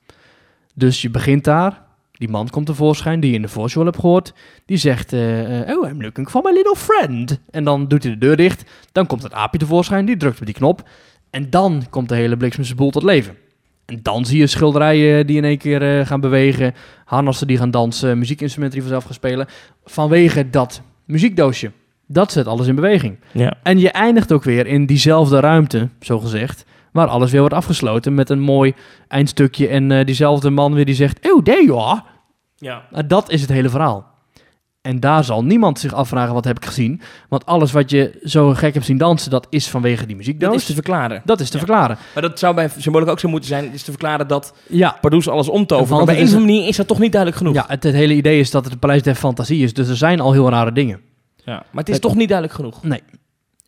Dus je begint daar, Die man komt tevoorschijn, die je in de voorshow hebt gehoord. Die zegt, eh, oh, I'm looking for my little friend. En dan doet hij de deur dicht. Dan komt het aapje tevoorschijn, die drukt op die knop. En dan komt de hele bliksemse boel tot leven. En dan zie je schilderijen die in één keer eh, gaan bewegen. Harnassen die gaan dansen, muziekinstrumenten die vanzelf gaan spelen. Vanwege dat muziekdoosje. Dat zet alles in beweging. Ja. En je eindigt ook weer in diezelfde ruimte, zo gezegd, waar alles weer wordt afgesloten met een mooi eindstukje en eh, diezelfde man weer die zegt, oh, there you are. ja. Dat is het hele verhaal. En daar zal niemand zich afvragen, wat heb ik gezien? Want alles wat je zo gek hebt zien dansen, dat is vanwege die Dat muziekdoos. is te verklaren. Dat is te Ja. verklaren. Maar dat zou bij Symbolica ook zo moeten zijn. Het is te verklaren dat Ja, Pardoes alles omtovert. Want Maar bij het een of andere manier is dat toch niet duidelijk genoeg. ja het, het hele idee is dat het het Paleis der Fantasie is. Dus er zijn al heel rare dingen. Ja. Maar het is Het- toch niet duidelijk genoeg.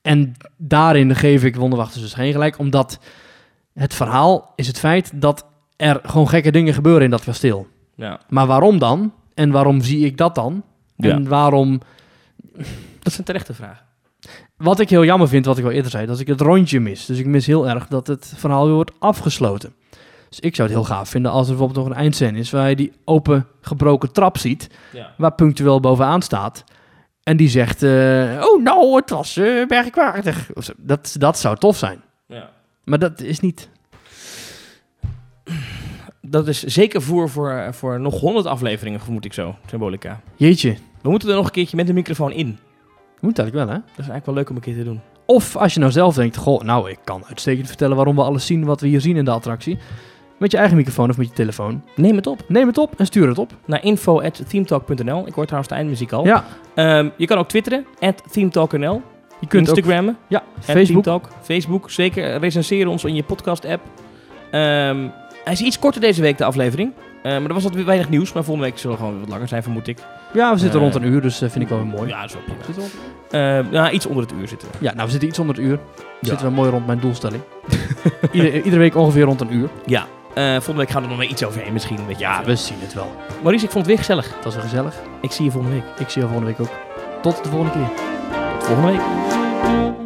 En daarin geef ik Wonderwachters dus geen gelijk, omdat het verhaal is het feit dat er gewoon gekke dingen gebeuren in dat kasteel. Ja. Maar waarom dan? En waarom zie ik dat dan? En waarom... Dat zijn terechte vragen. Wat ik heel jammer vind, wat ik al eerder zei, dat ik het rondje mis. Dus ik mis heel erg dat het verhaal weer wordt afgesloten. Dus ik zou het heel gaaf vinden als er bijvoorbeeld nog een eindscène is... waar je die open gebroken trap ziet, Ja. waar punctueel bovenaan staat... En die zegt, eh, oh nou, het was eh merkwaardig. Of zo. Dat, dat zou tof zijn. Ja. Maar dat is niet... Dat is zeker voor, voor, voor nog honderd afleveringen, vermoed ik zo, Symbolica. Jeetje, We moeten er nog een keertje met de microfoon in. moet eigenlijk wel, hè? Dat is eigenlijk wel leuk om een keer te doen. Of als je nou zelf denkt, goh, nou, ik kan uitstekend vertellen waarom we alles zien wat we hier zien in de attractie. Met je eigen microfoon of met je telefoon. Neem het op. Neem het op en stuur het op. Naar info.themetalk.nl. Ik hoor trouwens de eindmuziek al. Ja, Ehm, je kan ook twitteren, themetalk.nl. je kunt ook... Instagrammen, Ja, at Facebook. Themetalk. Facebook, zeker. Recenseren ons in je podcast-app. Ehm, hij is iets korter deze week, de aflevering. Eh, maar er was wat weinig nieuws. Maar volgende week zullen we gewoon wat langer zijn, vermoed ik. Ja, we zitten Eh, rond een uur, dus dat vind ik wel weer mooi. Ja, dat is wel prima. Zitten we ja, iets onder het uur zitten we. Ja, nou, we zitten iets onder het uur. Ja. Zitten we mooi rond mijn doelstelling. (laughs) Ieder- iedere week ongeveer rond een uur. Ja. Volgende week gaan we er nog weer iets overheen misschien. Je Ja, we zien het wel. Maurice, ik vond het weer gezellig. Dat is wel gezellig. Ik zie je volgende week. Ik zie je volgende week ook. Tot de volgende keer. Tot volgende week.